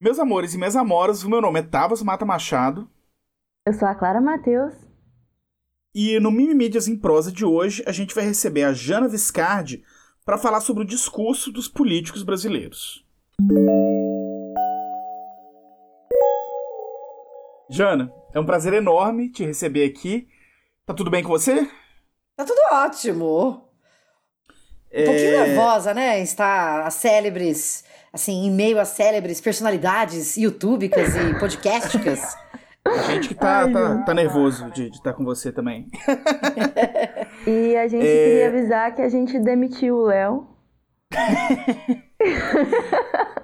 Meus amores e minhas amoras, o meu nome é Tavas Mata Machado. Eu sou a Clara Matheus. E no Mimi Mídias em Prosa de hoje, a gente vai receber a Jana Viscardi para falar sobre o discurso dos políticos brasileiros. Jana, é um prazer enorme te receber aqui. Tá tudo bem com você? Tá tudo ótimo. Um pouquinho É, nervosa, né? Estar as célebres, assim, em meio às célebres personalidades youtubicas e podcasticas. A gente que tá, Ai, tá, tá nervoso de estar com você também. E a gente É. queria avisar que a gente demitiu o Léo.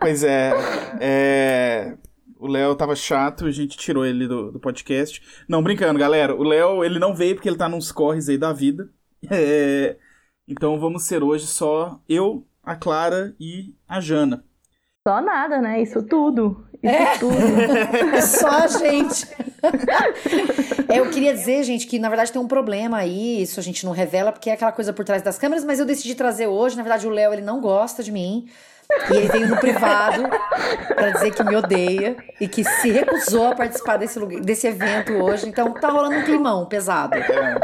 Pois é, é, o Léo tava chato a gente tirou ele do, do podcast. Não, brincando, galera. O Léo, ele não veio porque ele tá nos corres aí da vida. É, então vamos ser hoje só eu, a Clara e a Jana. Só nada, né? Isso tudo. Isso É. tudo. É só a gente. É, eu queria dizer, gente, que na verdade tem um problema aí, isso a gente não revela, porque é aquela coisa por trás das câmeras, mas eu decidi trazer hoje. Na verdade, o Léo, ele não gosta de mim. E ele veio no privado pra dizer que me odeia e que se recusou a participar desse, lugar, desse evento hoje. Então tá rolando um climão pesado. É,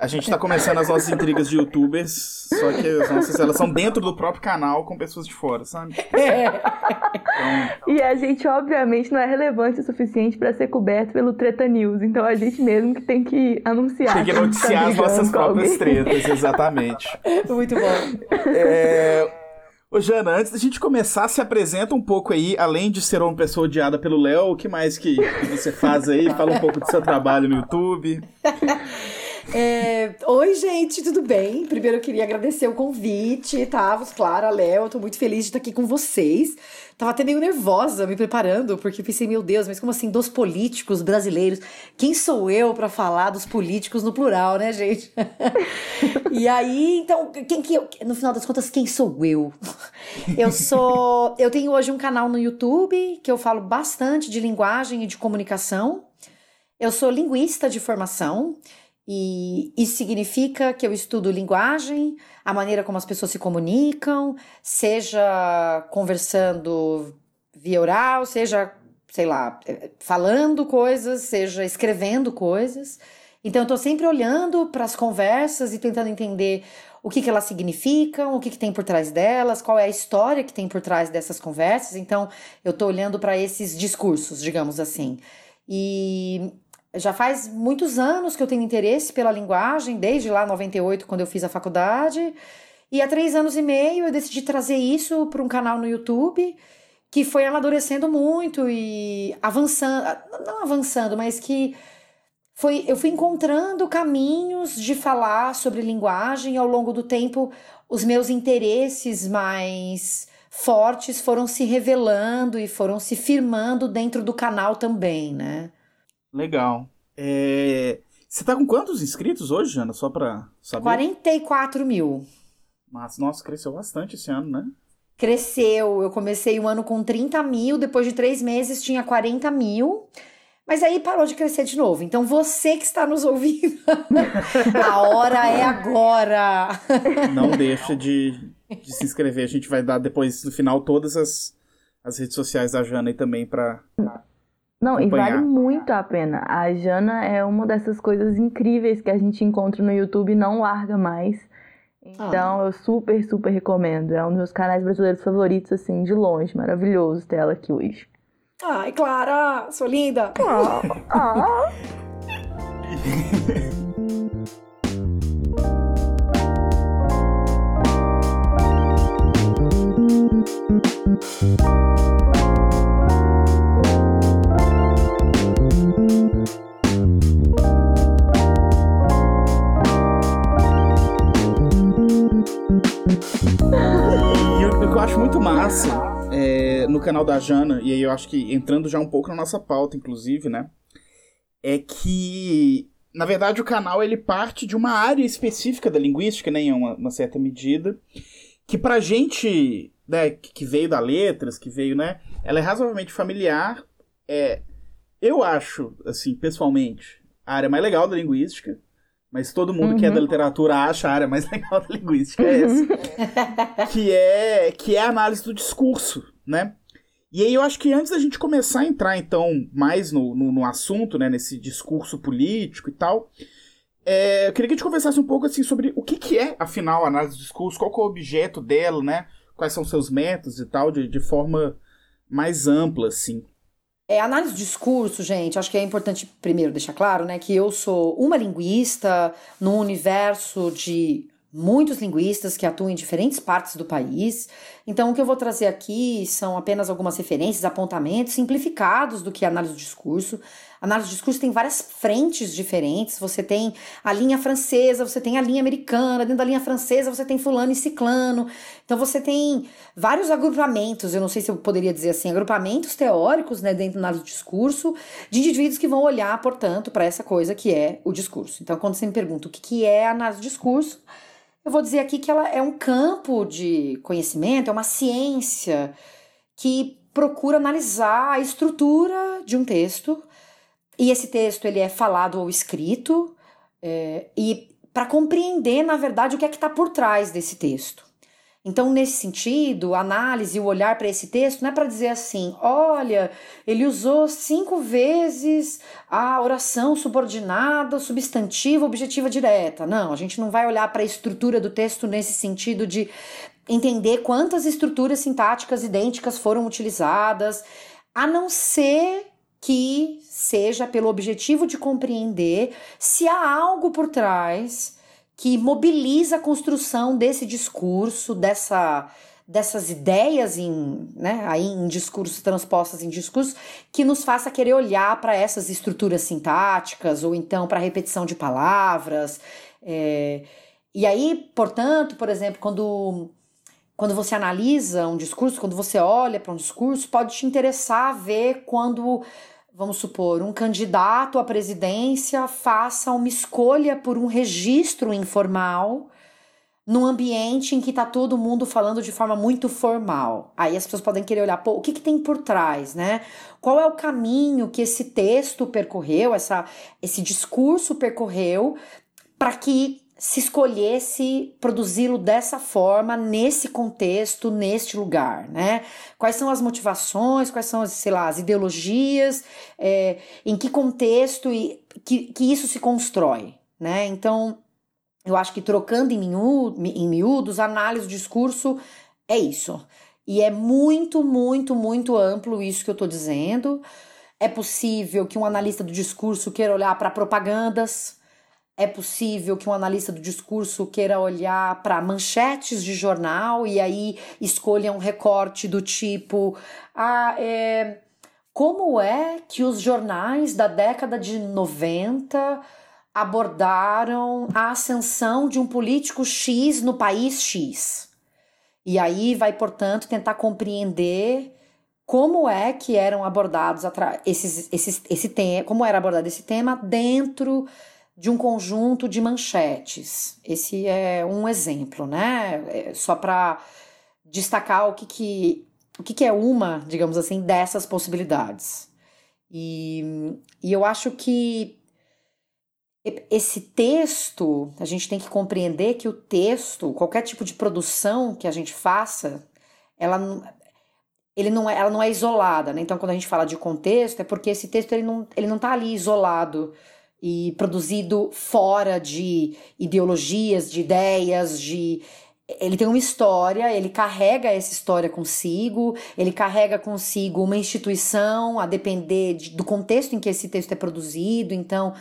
a gente tá começando as nossas intrigas de youtubers, só que as nossas elas são dentro do próprio canal com pessoas de fora, sabe? Então, E a gente, obviamente, não é relevante o suficiente pra ser coberto pelo Treta News. Então a gente mesmo que tem que anunciar. tem que gente tá noticiar as nossas próprias alguém. tretas, exatamente. Muito bom. É... Ô, Jana, antes da gente começar, se apresenta um pouco aí, além de ser uma pessoa odiada pelo Léo, o que mais que, que você faz aí? Fala um pouco do seu trabalho no YouTube. É, Oi, gente, tudo bem? Primeiro eu queria agradecer o convite, tá? Clara, Léo, eu tô muito feliz de estar aqui com vocês. Tava até meio nervosa me preparando, porque pensei, meu Deus, mas como assim, dos políticos brasileiros? Quem sou eu pra falar dos políticos no plural, né, gente? e aí, então, quem que eu, no final das contas, quem sou eu? Eu sou, eu tenho hoje um canal no YouTube que eu falo bastante de linguagem e de comunicação. Eu sou linguista de formação. E isso significa que eu estudo linguagem, a maneira como as pessoas se comunicam, seja conversando via oral, seja, sei lá, eh, falando coisas, seja escrevendo coisas. Então, eu estou sempre olhando para as conversas e tentando entender o que, que elas significam, o que, que tem por trás delas, qual é a história que tem por trás dessas conversas. Então, eu estou olhando para esses discursos, digamos assim. E já faz muitos anos que eu tenho interesse pela linguagem, desde lá 98, quando eu fiz a faculdade. E há três anos e meio eu decidi trazer isso para um canal no YouTube que foi amadurecendo muito e avançando, não avançando, mas que foi, eu fui encontrando caminhos de falar sobre linguagem ao longo do tempo os meus interesses mais fortes foram se revelando e foram se firmando dentro do canal também, né? Legal. É, Você tá com quantos inscritos hoje, Jana? Só pra saber. 44 mil. Mas, nossa, cresceu bastante esse ano, né? Cresceu. Eu comecei o ano com 30 mil, depois de três meses tinha 40 mil. Mas aí parou de crescer de novo. Então você que está nos ouvindo, a hora é agora. Não deixa de, de se inscrever. A gente vai dar depois, no final, todas as, as redes sociais da Jana aí também pra. Não, e vale muito a pena. A Jana é uma dessas coisas incríveis que a gente encontra no YouTube e não larga mais. Então, eu super, super recomendo. É um dos meus canais brasileiros favoritos, assim, de longe. Maravilhoso ter ela aqui hoje. Ai, Clara, sou linda. Ah, E massa é, no canal da Jana, e aí eu acho que entrando já um pouco na nossa pauta, inclusive, né? É que, na verdade, o canal ele parte de uma área específica da linguística, né, em uma, uma certa medida, que pra gente, né, que veio da letras, que veio, né, ela é razoavelmente familiar. É, eu acho, assim, pessoalmente, a área mais legal da linguística. Mas todo mundo que é da literatura acha a área mais legal da linguística é essa. que é que é a análise do discurso, né? E aí eu acho que antes da gente começar a entrar, então, mais no, no, no assunto, né, nesse discurso político e tal, é, eu queria que a gente conversasse um pouco assim sobre o que, que é, afinal, a análise do discurso, qual é o objeto dela, né? Quais são seus métodos e tal, de, de forma mais ampla, assim. É, análise do discurso, gente, acho que é importante primeiro deixar claro, né, que eu sou uma linguista no universo de muitos linguistas que atuam em diferentes partes do país. Então, o que eu vou trazer aqui são apenas algumas referências, apontamentos simplificados do que é análise do discurso. Análise do discurso tem várias frentes diferentes. Você tem a linha francesa, você tem a linha americana, dentro da linha francesa você tem fulano e ciclano. Então você tem vários agrupamentos, eu não sei se eu poderia dizer assim, agrupamentos teóricos, né, dentro da análise do discurso, de indivíduos que vão olhar, portanto, para essa coisa que é o discurso. Então, quando você me pergunta o que, é a análise do discurso, eu vou dizer aqui que ela é um campo de conhecimento, é uma ciência que procura analisar a estrutura de um texto e esse texto ele é falado ou escrito, é, e para compreender, na verdade, o que é que está por trás desse texto. Então, nesse sentido, a análise, o olhar para esse texto não é para dizer assim: olha, ele usou cinco vezes a oração subordinada, substantiva, objetiva direta. Não, a gente não vai olhar para a estrutura do texto nesse sentido de entender quantas estruturas sintáticas idênticas foram utilizadas, a não ser que seja pelo objetivo de compreender se há algo por trás que mobiliza a construção desse discurso, dessa dessas ideias em, né, aí em discursos transpostas em discursos que nos faça querer olhar para essas estruturas sintáticas ou então para a repetição de palavras. É, e aí, portanto, por exemplo, quando quando você analisa um discurso, quando você olha para um discurso, pode te interessar ver quando, vamos supor, um candidato à presidência faça uma escolha por um registro informal num ambiente em que está todo mundo falando de forma muito formal. Aí as pessoas podem querer olhar, pô, o que, que tem por trás, né? Qual é o caminho que esse texto percorreu, essa, esse discurso percorreu, para que se escolhesse produzi-lo dessa forma, nesse contexto, neste lugar, né? Quais são as motivações, quais são, sei lá, as ideologias, é, em que contexto e que, que isso se constrói, né? Então, eu acho que trocando em, miúdo, em miúdos, análise discurso é isso. E é muito, muito, muito amplo isso que eu tô dizendo. É possível que um analista do discurso queira olhar para propagandas, é possível que um analista do discurso queira olhar para manchetes de jornal e aí escolha um recorte do tipo: ah, é, como é que os jornais da década de 90 abordaram a ascensão de um político X no país X? E aí vai, portanto, tentar compreender como é que eram abordados esses, esses, esse tema, como era abordado esse tema dentro de um conjunto de manchetes. Esse é um exemplo, né? É só para destacar o que, que, o que, que é uma, digamos assim, dessas possibilidades. E, e eu acho que esse texto, a gente tem que compreender que o texto, qualquer tipo de produção que a gente faça, ela, ele não é, ela não é isolada, né? Então, quando a gente fala de contexto, é porque esse texto ele não, ele não tá ali isolado e produzido fora de ideologias, de ideias, de ele tem uma história, ele carrega essa história consigo, ele carrega consigo uma instituição, a depender de, do contexto em que esse texto é produzido. Então,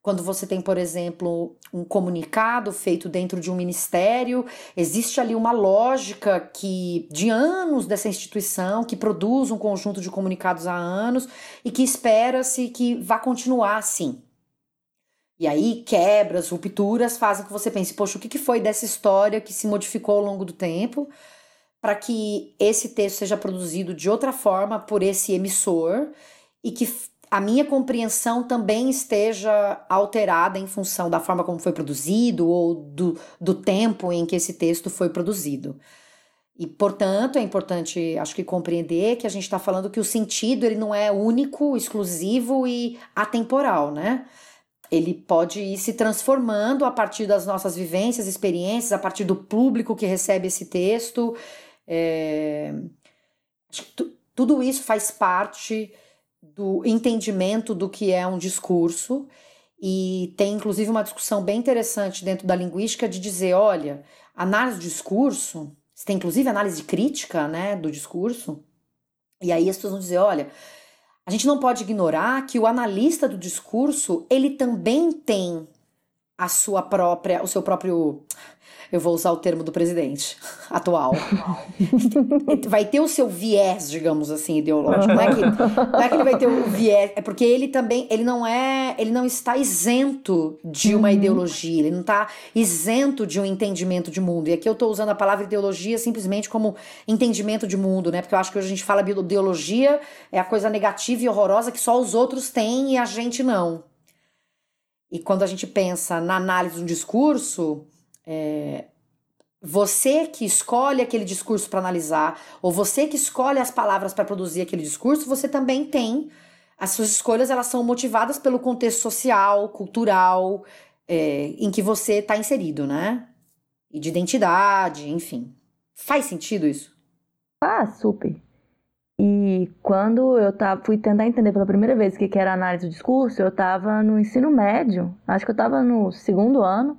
quando você tem, por exemplo, um comunicado feito dentro de um ministério, existe ali uma lógica que de anos dessa instituição que produz um conjunto de comunicados há anos e que espera-se que vá continuar assim. E aí, quebras, rupturas fazem que você pense, poxa, o que foi dessa história que se modificou ao longo do tempo para que esse texto seja produzido de outra forma por esse emissor e que a minha compreensão também esteja alterada em função da forma como foi produzido ou do, do tempo em que esse texto foi produzido. E, portanto, é importante, acho que, compreender que a gente está falando que o sentido ele não é único, exclusivo e atemporal, né? Ele pode ir se transformando a partir das nossas vivências, experiências, a partir do público que recebe esse texto. É... tudo isso faz parte do entendimento do que é um discurso. E tem inclusive uma discussão bem interessante dentro da linguística de dizer: olha, análise do discurso, você tem inclusive análise crítica né, do discurso. E aí as pessoas vão dizer: olha, a gente não pode ignorar que o analista do discurso ele também tem a sua própria, o seu próprio eu vou usar o termo do presidente atual. vai ter o seu viés, digamos assim, ideológico. Não é, que, não é que ele vai ter o viés, é porque ele também, ele não é, ele não está isento de uma uhum. ideologia, ele não está isento de um entendimento de mundo. E aqui eu estou usando a palavra ideologia simplesmente como entendimento de mundo, né? Porque eu acho que hoje a gente fala ideologia é a coisa negativa e horrorosa que só os outros têm e a gente não. E quando a gente pensa na análise de um discurso, é, você que escolhe aquele discurso para analisar, ou você que escolhe as palavras para produzir aquele discurso, você também tem. As suas escolhas elas são motivadas pelo contexto social, cultural, é, em que você está inserido, né? E de identidade, enfim. Faz sentido isso? Ah, super. E quando eu tava, fui tentar entender pela primeira vez o que era análise do discurso, eu estava no ensino médio, acho que eu estava no segundo ano.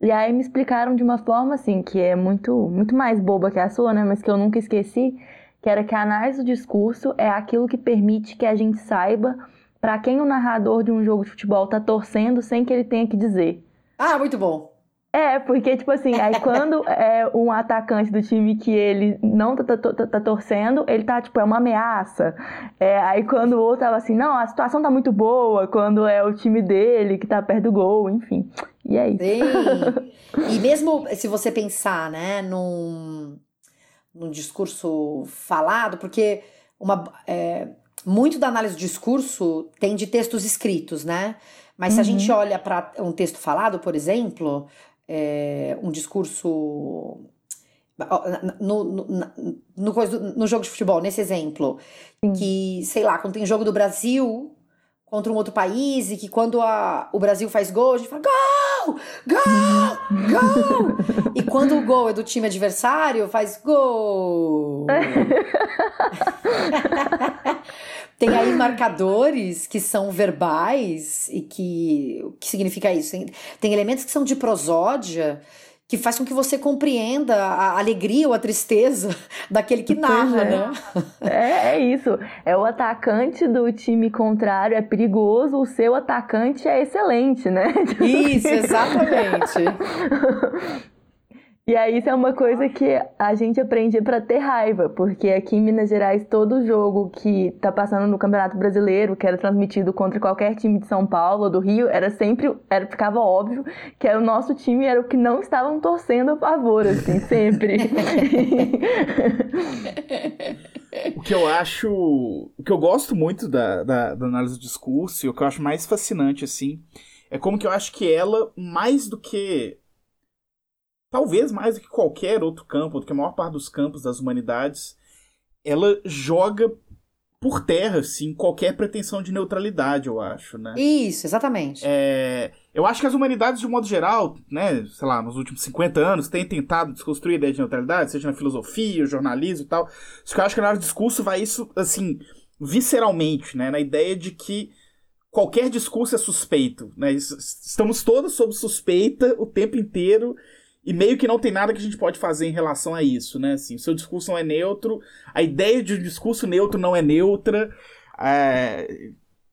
E aí me explicaram de uma forma assim, que é muito, muito mais boba que a sua, né? Mas que eu nunca esqueci, que era que a análise do discurso é aquilo que permite que a gente saiba para quem o narrador de um jogo de futebol tá torcendo sem que ele tenha que dizer. Ah, muito bom. É, porque, tipo assim, aí quando é um atacante do time que ele não tá, tá, tá, tá torcendo, ele tá, tipo, é uma ameaça. É, aí quando o outro tava assim, não, a situação tá muito boa, quando é o time dele que tá perto do gol, enfim. E é isso. Sim. E mesmo se você pensar, né, num, num discurso falado, porque uma, é, muito da análise do discurso tem de textos escritos, né? Mas se a gente uhum. olha para um texto falado, por exemplo, é, um discurso no, no, no, no, jogo de futebol, nesse exemplo, Sim. que, sei lá, quando tem jogo do Brasil contra um outro país e que quando a, o Brasil faz gol, a gente fala gol, gol, gol. e quando o gol é do time adversário, faz gol. Tem aí marcadores que são verbais e que. O que significa isso? Tem, tem elementos que são de prosódia que faz com que você compreenda a alegria ou a tristeza daquele que narra, é. né? É, é isso. É o atacante do time contrário é perigoso, o seu atacante é excelente, né? Isso, exatamente. E aí isso é uma coisa que a gente aprende para ter raiva, porque aqui em Minas Gerais todo jogo que tá passando no Campeonato Brasileiro, que era transmitido contra qualquer time de São Paulo ou do Rio, era sempre, era ficava óbvio que era o nosso time era o que não estavam torcendo a favor, assim, sempre. o que eu acho, o que eu gosto muito da, da, da análise do discurso e o que eu acho mais fascinante assim, é como que eu acho que ela mais do que talvez mais do que qualquer outro campo, do que a maior parte dos campos das humanidades, ela joga por terra, assim, qualquer pretensão de neutralidade, eu acho, né? Isso, exatamente. É, eu acho que as humanidades, de um modo geral, né, sei lá, nos últimos 50 anos, têm tentado desconstruir a ideia de neutralidade, seja na filosofia, jornalismo e tal. Só que eu acho que hora do discurso vai isso, assim, visceralmente, né, na ideia de que qualquer discurso é suspeito, né? Estamos todos sob suspeita o tempo inteiro e meio que não tem nada que a gente pode fazer em relação a isso, né? Assim, o seu discurso não é neutro, a ideia de um discurso neutro não é neutra. É...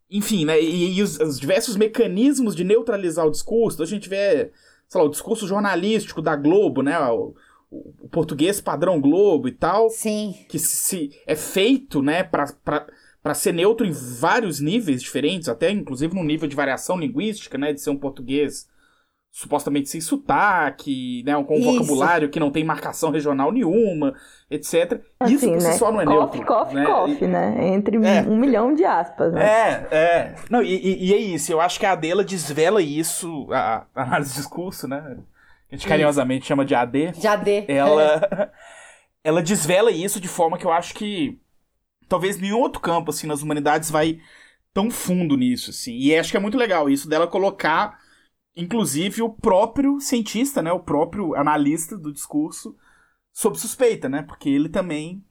Enfim, né? E, e os, os, diversos mecanismos de neutralizar o discurso, a gente vê, sei lá, o discurso jornalístico da Globo, né? O, o português padrão Globo e tal. Sim. Que se, se é feito, né, pra, pra, pra ser neutro em vários níveis diferentes, até inclusive no nível de variação linguística, né? De ser um português supostamente sem sotaque, né, com um Isso. vocabulário que não tem marcação regional nenhuma, etc. Assim, Isso por si né? só não é coffee, neutro. Coffee, né? coffee, né? Entre é. um milhão de aspas, né? É, é. Não, e, e, é isso. Eu acho que a Adela desvela isso, a, a análise de discurso, né? A gente carinhosamente isso. chama de AD. De AD. Ela, ela desvela isso de forma que eu acho que talvez nenhum outro campo, assim, nas humanidades vai tão fundo nisso, assim. E acho que é muito legal isso dela colocar inclusive o próprio cientista, né, o próprio analista do discurso, sob suspeita, né, porque ele também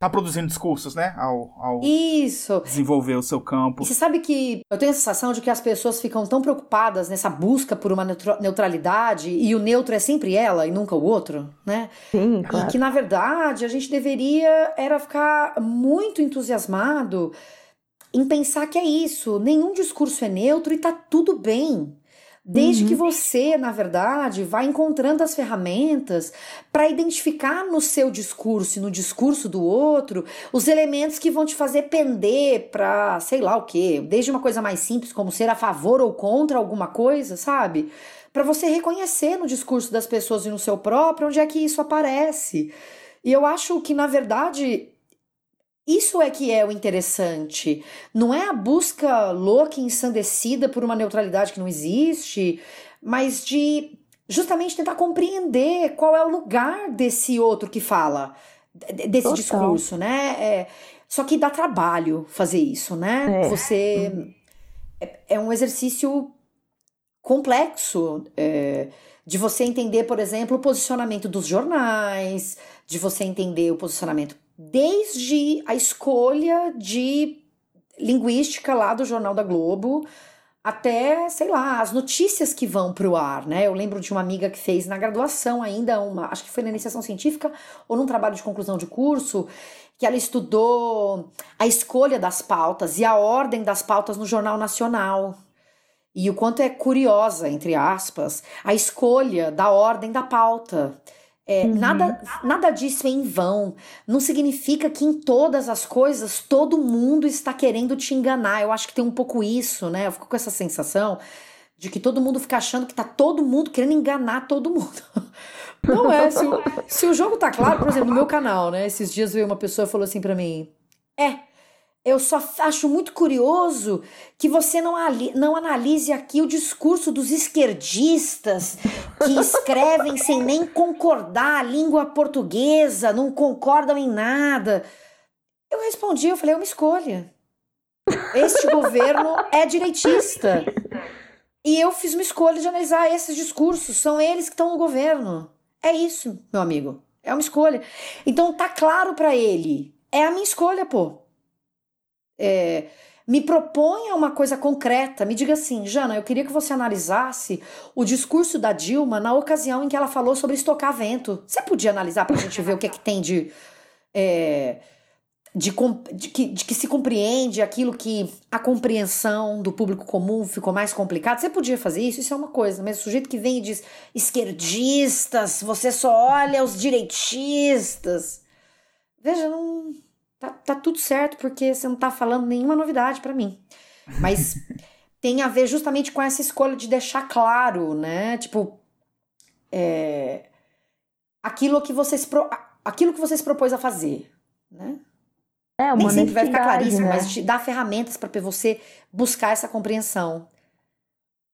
tá produzindo discursos, né? Ao, ao Isso. desenvolver o seu campo. E você sabe que eu tenho a sensação de que as pessoas ficam tão preocupadas nessa busca por uma neutralidade e o neutro é sempre ela e nunca o outro, né? Sim, claro. E que na verdade a gente deveria era ficar muito entusiasmado em pensar que é isso, nenhum discurso é neutro e tá tudo bem. Desde uhum. que você, na verdade, vá encontrando as ferramentas para identificar no seu discurso e no discurso do outro os elementos que vão te fazer pender para, sei lá o quê, desde uma coisa mais simples como ser a favor ou contra alguma coisa, sabe? Para você reconhecer no discurso das pessoas e no seu próprio onde é que isso aparece. E eu acho que, na verdade, isso é que é o interessante. Não é a busca louca e ensandecida por uma neutralidade que não existe, mas de justamente tentar compreender qual é o lugar desse outro que fala, desse Total. discurso, né? É, só que dá trabalho fazer isso, né? É. Você. É, é, um exercício complexo. É, de você entender, por exemplo, o posicionamento dos jornais, de você entender o posicionamento desde a escolha de linguística lá do Jornal da Globo até, sei lá, as notícias que vão para o ar, né? Eu lembro de uma amiga que fez na graduação ainda uma, acho que foi na iniciação científica ou num trabalho de conclusão de curso, que ela estudou a escolha das pautas e a ordem das pautas no Jornal Nacional. E o quanto é curiosa, entre aspas, a escolha da ordem da pauta. É, uhum. nada, nada disso é em vão. Não significa que em todas as coisas todo mundo está querendo te enganar. Eu acho que tem um pouco isso, né? Eu fico com essa sensação de que todo mundo fica achando que tá todo mundo querendo enganar todo mundo. Não é. Se o, se o jogo tá claro, por exemplo, no meu canal, né? Esses dias veio uma pessoa e falou assim para mim: É, eu só acho muito curioso que você não, não analise aqui o discurso dos esquerdistas que escrevem sem nem concordar a língua portuguesa, não concordam em nada. Eu respondi, eu falei, é uma escolha. Este governo é direitista. E eu fiz uma escolha de analisar esses discursos. São eles que estão no governo. É isso, meu amigo. É uma escolha. Então tá claro para ele. É a minha escolha, pô é, me proponha uma coisa concreta, me diga assim, Jana, eu queria que você analisasse o discurso da Dilma na ocasião em que ela falou sobre estocar vento. Você podia analisar para a gente ver o que é que tem de, é, de, de, que, de que se compreende aquilo que a compreensão do público comum ficou mais complicado? Você podia fazer isso? Isso é uma coisa, mas o sujeito que vem e diz esquerdistas, você só olha os direitistas. Veja, não tá, tá tudo certo, porque você não tá falando nenhuma novidade para mim. Mas tem a ver justamente com essa escolha de deixar claro, né? Tipo, é, aquilo que você se pro, aquilo que você se propôs a fazer, né? É, uma Nem sempre vai ficar claríssimo, né? mas te dá ferramentas para você buscar essa compreensão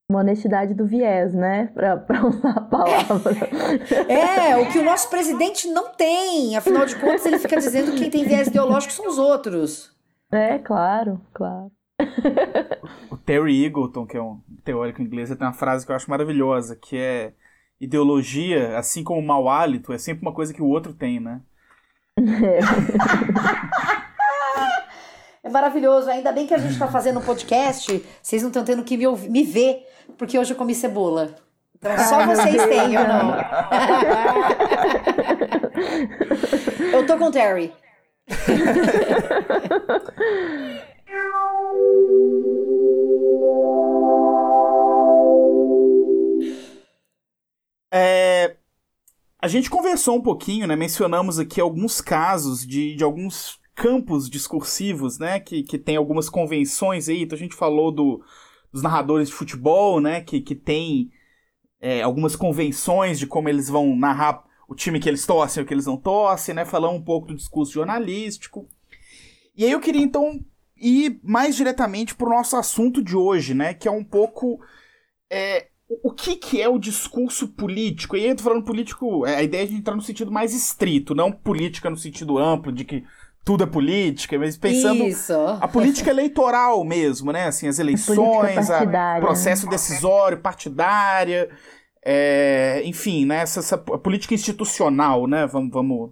uma honestidade do viés, né? Pra, pra usar a palavra. É, o que o nosso presidente não tem. Afinal de contas, ele fica dizendo que quem tem viés ideológico são os outros. É, claro, claro. O Terry Eagleton, que é um teórico inglês, tem uma frase que eu acho maravilhosa, que é ideologia, assim como mau hálito, é sempre uma coisa que o outro tem, né? É. É maravilhoso. Ainda bem que a gente está fazendo um podcast. Vocês não estão tendo que me, ouvir, me ver, porque hoje eu comi cebola. Então só vocês têm, eu não. eu tô com o Terry. É, a gente conversou um pouquinho, né? Mencionamos aqui alguns casos de, de alguns campos discursivos, né? Que, que tem algumas convenções aí. Então a gente falou do, dos narradores de futebol, né? Que, que tem é, algumas convenções de como eles vão narrar o time que eles torcem e o que eles não torcem, né? Falar um pouco do discurso jornalístico. E aí eu queria então ir mais diretamente para o nosso assunto de hoje, né? Que é um pouco é, o que, que é o discurso político? E aí eu tô falando político, é, a ideia é de entrar no sentido mais estrito, não política no sentido amplo, de que tudo é política, mas pensando Isso. a política eleitoral mesmo, né? Assim, as eleições, o processo decisório, partidária, é, enfim, né? Essa, essa política institucional, né? Vamos, vamos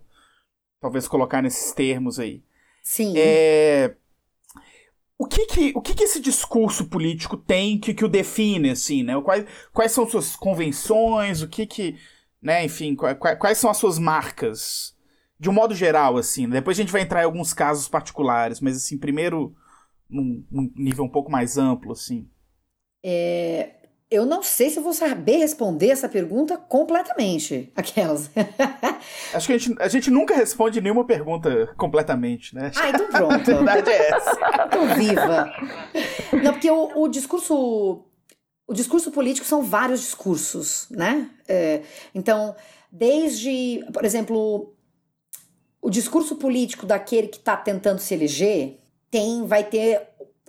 talvez colocar nesses termos aí. Sim. É, o que que, o que que esse discurso político tem que, que o define, assim, né? Quais, quais são suas convenções, o que que, né, enfim, quais, quais são as suas marcas? De um modo geral, assim, né? depois a gente vai entrar em alguns casos particulares, mas, assim, primeiro, num, num nível um pouco mais amplo, assim. É, eu não sei se eu vou saber responder essa pergunta completamente. Aquelas. Acho que a gente, a gente nunca responde nenhuma pergunta completamente, né? Ah, então pronto. A verdade é essa. Então viva. Não, porque o, o discurso. O discurso político são vários discursos, né? É, então, desde, por exemplo, o discurso político daquele que está tentando se eleger tem, vai ter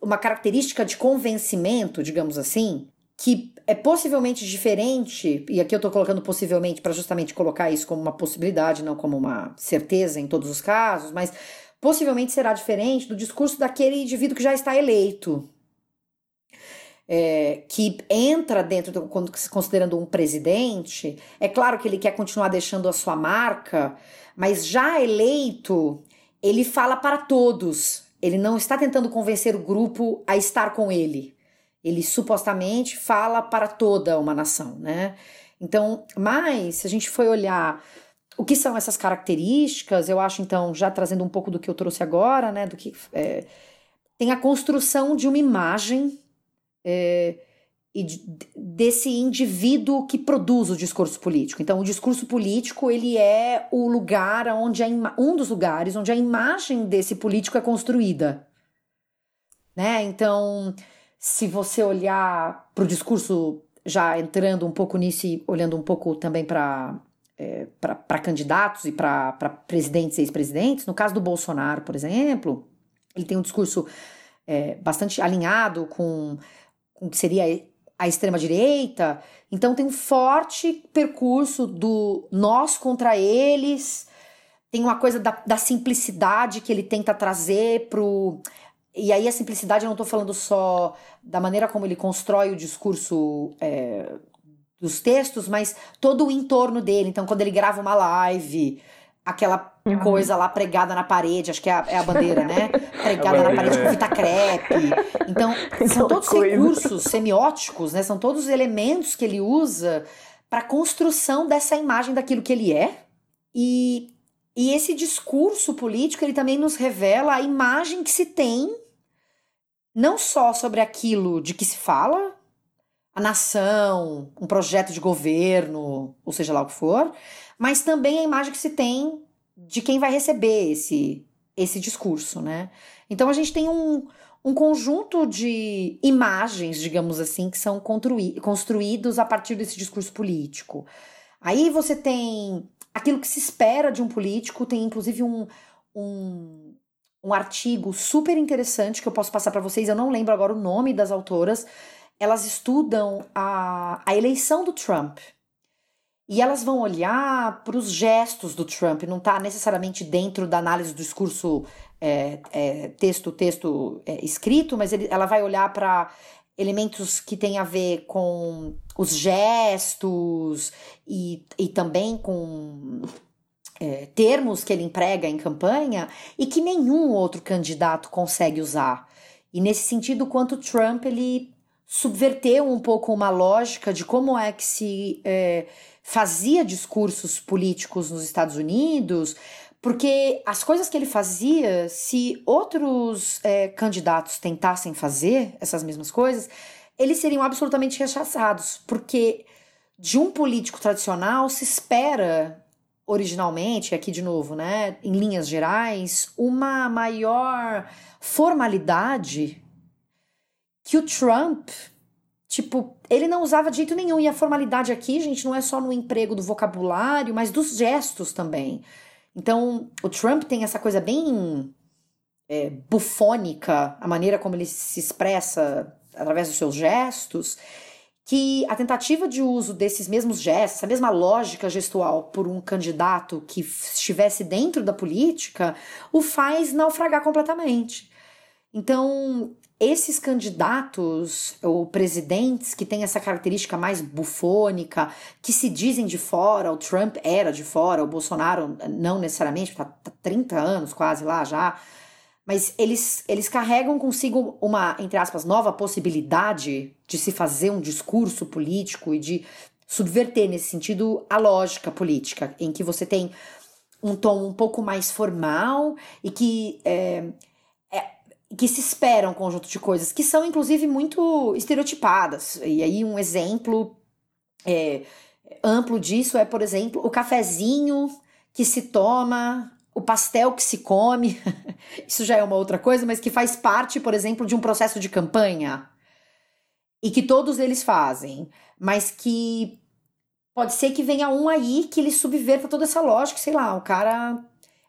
uma característica de convencimento, digamos assim, que é possivelmente diferente, e aqui eu estou colocando possivelmente para justamente colocar isso como uma possibilidade, não como uma certeza em todos os casos, mas possivelmente será diferente do discurso daquele indivíduo que já está eleito. É, que entra dentro, do, considerando um presidente, é claro que ele quer continuar deixando a sua marca, mas já eleito, ele fala para todos. Ele não está tentando convencer o grupo a estar com ele ele supostamente fala para toda uma nação, né? Então, mas se a gente for olhar o que são essas características, eu acho então, já trazendo um pouco do que eu trouxe agora, né, do que é, tem a construção de uma imagem é, e de, desse indivíduo que produz o discurso político. Então, o discurso político ele é o lugar onde a um dos lugares onde a imagem desse político é construída, né? Então se você olhar para o discurso, já entrando um pouco nisso e olhando um pouco também para é, para candidatos e para presidentes e ex-presidentes, no caso do Bolsonaro, por exemplo, ele tem um discurso é, bastante alinhado com, com o que seria a extrema-direita, então tem um forte percurso do nós contra eles, tem uma coisa da, da simplicidade que ele tenta trazer pro e aí a simplicidade eu não estou falando só da maneira como ele constrói o discurso é, dos textos, mas todo o entorno dele. Então, quando ele grava uma live, aquela uhum. coisa lá pregada na parede, acho que é a, é a bandeira, né? Pregada na parede com fita crepe. Então, são todos recursos semióticos, né? São todos elementos que ele usa para construção dessa imagem daquilo que ele é. E, e esse discurso político, ele também nos revela a imagem que se tem não só sobre aquilo de que se fala, a nação, um projeto de governo, ou seja lá o que for, mas também a imagem que se tem de quem vai receber esse, esse discurso, né? Então a gente tem um, um conjunto de imagens, digamos assim, que são construídos a partir desse discurso político. Aí você tem aquilo que se espera de um político, tem inclusive um, um um artigo super interessante que eu posso passar para vocês. Eu não lembro agora o nome das autoras. Elas estudam a, a eleição do Trump. E elas vão olhar para os gestos do Trump, não está necessariamente dentro da análise do discurso é, é, texto, texto é, escrito, mas ele, ela vai olhar para elementos que têm a ver com os gestos e, e também com é, termos que ele emprega em campanha e que nenhum outro candidato consegue usar. E nesse sentido, quanto Trump ele subverteu um pouco uma lógica de como é que se é, fazia discursos políticos nos Estados Unidos, porque as coisas que ele fazia, se outros é, candidatos tentassem fazer essas mesmas coisas, eles seriam absolutamente rechaçados, porque de um político tradicional se espera originalmente, aqui de novo, né, em linhas gerais, uma maior formalidade que o Trump, tipo, ele não usava de jeito nenhum. E a formalidade aqui, gente, não é só no emprego do vocabulário, mas dos gestos também. Então, o Trump tem essa coisa bem é, bufônica, a maneira como ele se expressa através dos seus gestos que a tentativa de uso desses mesmos gestos, essa mesma lógica gestual por um candidato que estivesse dentro da política, o faz naufragar completamente. Então, esses candidatos ou presidentes que têm essa característica mais bufônica, que se dizem de fora, o Trump era de fora, o Bolsonaro não necessariamente, está tá 30 anos quase lá já, mas eles, eles carregam consigo uma, entre aspas, nova possibilidade de se fazer um discurso político e de subverter nesse sentido a lógica política, em que você tem um tom um pouco mais formal e que é, que se espera um conjunto de coisas que são, inclusive, muito estereotipadas. E aí, um exemplo é, amplo disso é, por exemplo, o cafezinho que se toma, o pastel que se come. Isso já é uma outra coisa, mas que faz parte, por exemplo, de um processo de campanha. E que todos eles fazem, mas que pode ser que venha um aí que ele subverta toda essa lógica, sei lá, o cara.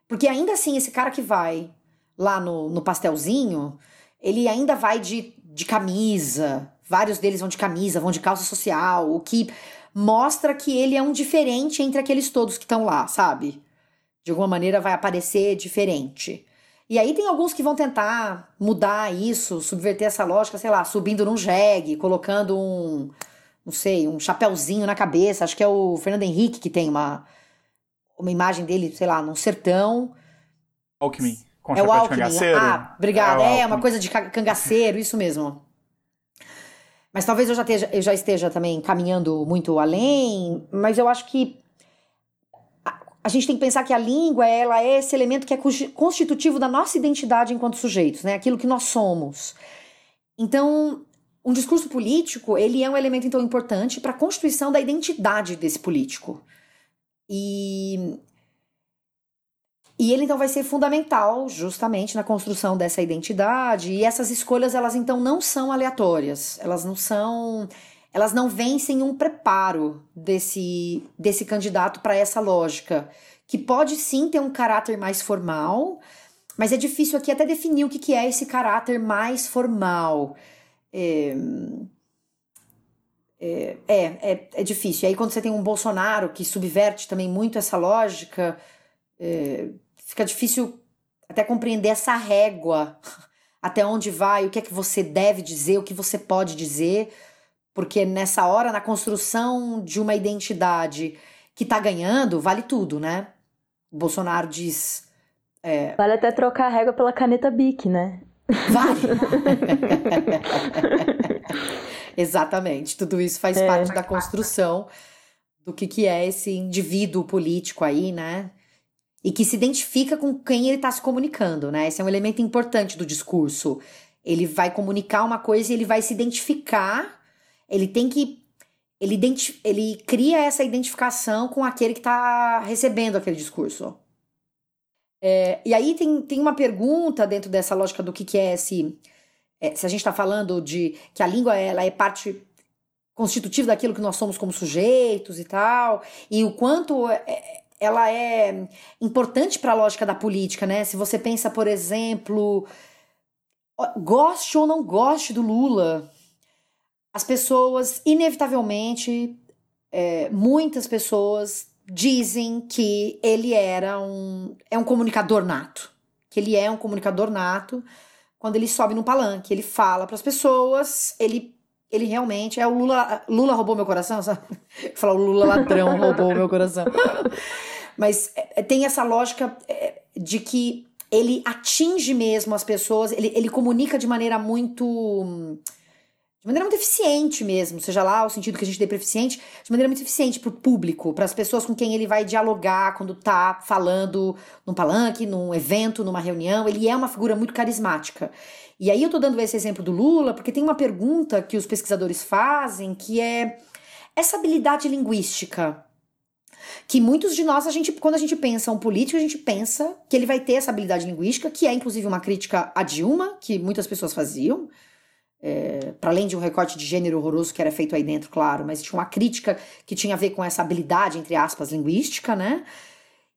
Porque ainda assim, esse cara que vai lá no, no pastelzinho, ele ainda vai de, de camisa. Vários deles vão de camisa, vão de calça social, o que mostra que ele é um diferente entre aqueles todos que estão lá, sabe? De alguma maneira vai aparecer diferente. E aí tem alguns que vão tentar mudar isso, subverter essa lógica, sei lá, subindo num jegue, colocando um, não sei, um chapéuzinho na cabeça. Acho que é o Fernando Henrique que tem uma, uma imagem dele, sei lá, num sertão. Alckmin. Com é o Alckmin. Ah, obrigada. É, é, uma coisa de cangaceiro, isso mesmo. Mas talvez eu já, esteja, eu já esteja também caminhando muito além, mas eu acho que a, a gente tem que pensar que a língua ela é esse elemento que é constitutivo da nossa identidade enquanto sujeitos, né? Aquilo que nós somos. Então, um discurso político, ele é um elemento então importante para a constituição da identidade desse político. E e ele então vai ser fundamental justamente na construção dessa identidade. E essas escolhas elas então não são aleatórias. Elas não são elas não vêm sem um preparo desse desse candidato para essa lógica, que pode sim ter um caráter mais formal, mas é difícil aqui até definir o que, que é esse caráter mais formal. É, é, é, é, é difícil. E aí, quando você tem um Bolsonaro que subverte também muito essa lógica, é, fica difícil até compreender essa régua, até onde vai, o que é que você deve dizer, o que você pode dizer, porque nessa hora, na construção de uma identidade que tá ganhando, vale tudo, né? O Bolsonaro diz. É... Vale até trocar a régua pela caneta Bic, né? Vale! Exatamente, tudo isso faz é. parte da construção do que, que é esse indivíduo político aí, né? E que se identifica com quem ele está se comunicando, né? Esse é um elemento importante do discurso. Ele vai comunicar uma coisa e ele vai se identificar, ele tem que. Ele, ele cria essa identificação com aquele que está recebendo aquele discurso. É, e aí tem, tem uma pergunta dentro dessa lógica do que, que é esse. É, se a gente está falando de que a língua ela é parte constitutiva daquilo que nós somos como sujeitos e tal, e o quanto é, ela é importante para a lógica da política, né? Se você pensa, por exemplo, goste ou não goste do Lula, as pessoas, inevitavelmente, é, muitas pessoas dizem que ele era um, é um comunicador nato. Que ele é um comunicador nato quando ele sobe no palanque. Ele fala para as pessoas, ele ele realmente é o Lula. Lula roubou meu coração, sabe? Falar o Lula ladrão roubou meu coração. Mas é, é, tem essa lógica é, de que ele atinge mesmo as pessoas, ele, ele comunica de maneira muito. De maneira muito eficiente mesmo, seja lá o sentido que a gente dê para eficiente, de maneira muito eficiente para o público, para as pessoas com quem ele vai dialogar quando tá falando num palanque, num evento, numa reunião. Ele é uma figura muito carismática. E aí eu tô dando esse exemplo do Lula porque tem uma pergunta que os pesquisadores fazem que é essa habilidade linguística que muitos de nós, a gente, quando a gente pensa um político, a gente pensa que ele vai ter essa habilidade linguística, que é inclusive uma crítica a Dilma, que muitas pessoas faziam, é, para além de um recorte de gênero horroroso que era feito aí dentro, claro, mas tinha uma crítica que tinha a ver com essa habilidade, entre aspas, linguística, né?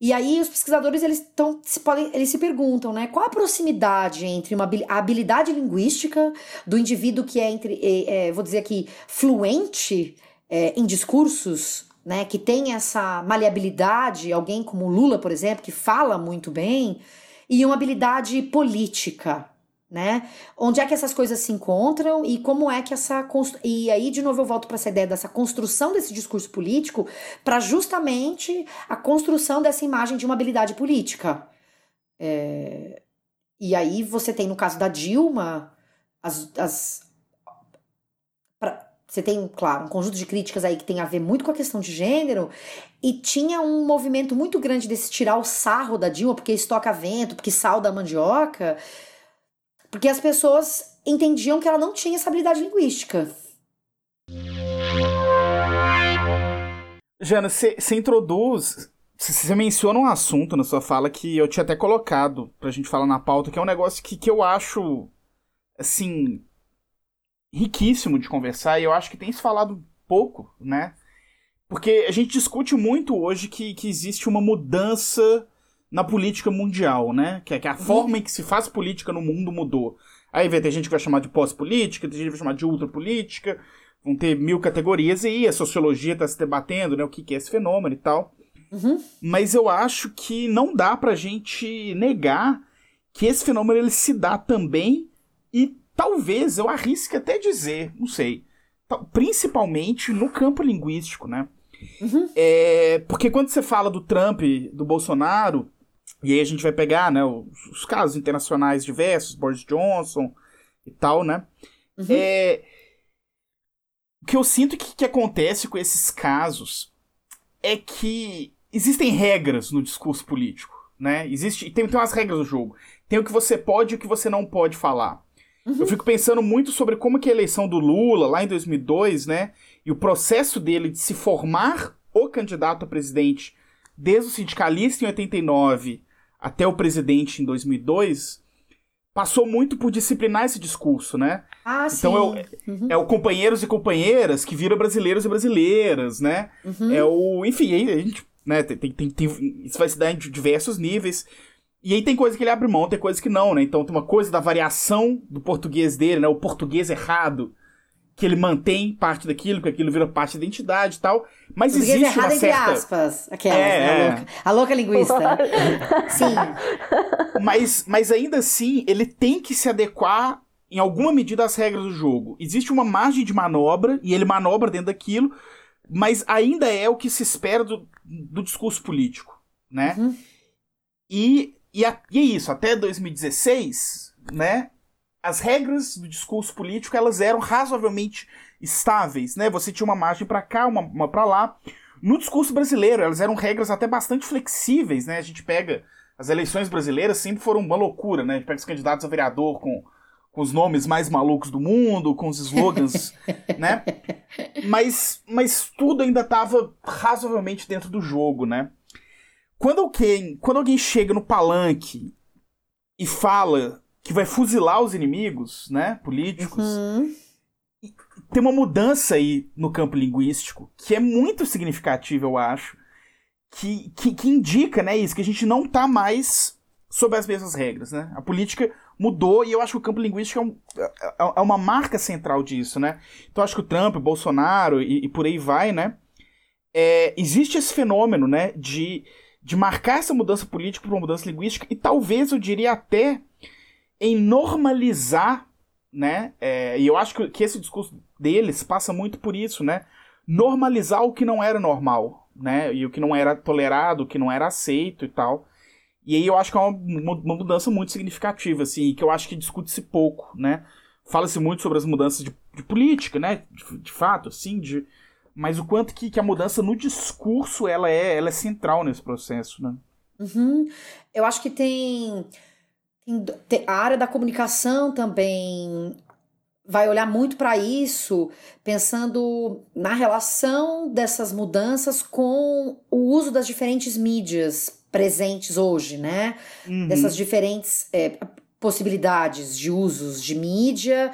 E aí os pesquisadores eles estão se podem eles se perguntam, né, qual a proximidade entre uma habilidade linguística do indivíduo que é entre é, é, vou dizer aqui fluente é, em discursos né, que tem essa maleabilidade, alguém como Lula, por exemplo, que fala muito bem, e uma habilidade política, né? Onde é que essas coisas se encontram e como é que essa e aí de novo eu volto para essa ideia dessa construção desse discurso político para justamente a construção dessa imagem de uma habilidade política. É... E aí você tem no caso da Dilma as, as pra... você tem claro um conjunto de críticas aí que tem a ver muito com a questão de gênero e tinha um movimento muito grande desse tirar o sarro da Dilma porque estoca vento, porque sal da mandioca porque as pessoas entendiam que ela não tinha essa habilidade linguística. Jana, você introduz, você menciona um assunto na sua fala que eu tinha até colocado pra gente falar na pauta, que é um negócio que, que eu acho, assim, riquíssimo de conversar e eu acho que tem se falado pouco, né? Porque a gente discute muito hoje que, que existe uma mudança na política mundial, né? Que é, que a uhum. forma em que se faz política no mundo mudou. Aí vai ter gente que vai chamar de pós-política, tem gente que vai chamar de ultrapolítica, vão ter mil categorias, e aí a sociologia está se debatendo, né? O que, que é esse fenômeno e tal. Uhum. Mas eu acho que não dá pra gente negar que esse fenômeno ele se dá também, e talvez eu arrisque até dizer, não sei, principalmente no campo linguístico, né? Uhum. É, porque quando você fala do Trump, do Bolsonaro, e aí a gente vai pegar, né, os, os casos internacionais diversos, Boris Johnson e tal, né? Uhum. É, o que eu sinto que, que acontece com esses casos é que existem regras no discurso político, né? Existe, tem, tem umas regras do jogo. Tem o que você pode e o que você não pode falar. Uhum. Eu fico pensando muito sobre como que a eleição do Lula, lá em 2002, né? E o processo dele de se formar o candidato a presidente desde o sindicalista em 89 até o presidente em 2002, passou muito por disciplinar esse discurso, né? Ah, então sim. É, o, uhum. é o companheiros e companheiras que viram brasileiros e brasileiras, né? Uhum. É o. Enfim, aí a gente. Né, tem, tem, tem, isso vai se dar em diversos níveis. E aí tem coisa que ele abre mão, tem coisa que não, né? Então tem uma coisa da variação do português dele, né? O português errado que ele mantém parte daquilo, que aquilo vira parte da identidade e tal. Mas Português existe errado, uma certa... entre aspas, aquelas, é, né? a, louca. a louca linguista. Sim. Mas, mas ainda assim, ele tem que se adequar em alguma medida às regras do jogo. Existe uma margem de manobra, e ele manobra dentro daquilo, mas ainda é o que se espera do, do discurso político, né? Uhum. E, e, a, e é isso, até 2016, né? As regras do discurso político elas eram razoavelmente estáveis, né? Você tinha uma margem para cá, uma, uma para lá. No discurso brasileiro, elas eram regras até bastante flexíveis, né? A gente pega as eleições brasileiras sempre foram uma loucura, né? A gente pega os candidatos a vereador com, com os nomes mais malucos do mundo, com os slogans, né? Mas, mas tudo ainda estava razoavelmente dentro do jogo, né? Quando alguém, quando alguém chega no palanque e fala que vai fuzilar os inimigos, né, políticos. Uhum. Tem uma mudança aí no campo linguístico que é muito significativa, eu acho, que, que, que indica, né, isso, que a gente não tá mais sob as mesmas regras, né? A política mudou e eu acho que o campo linguístico é, um, é, é uma marca central disso, né? Então eu acho que o Trump, o Bolsonaro e, e por aí vai, né? É, existe esse fenômeno, né, de, de marcar essa mudança política por uma mudança linguística e talvez eu diria até em normalizar, né? É, e eu acho que, que esse discurso deles passa muito por isso, né? Normalizar o que não era normal, né? E o que não era tolerado, o que não era aceito e tal. E aí eu acho que é uma, uma mudança muito significativa, assim, que eu acho que discute-se pouco, né? Fala-se muito sobre as mudanças de, de política, né? De, de, fato, assim, de, mas o quanto que, que a mudança no discurso ela é, ela é central nesse processo, né? Uhum. Eu acho que tem a área da comunicação também vai olhar muito para isso, pensando na relação dessas mudanças com o uso das diferentes mídias presentes hoje, né? Uhum. Dessas diferentes é, possibilidades de usos de mídia.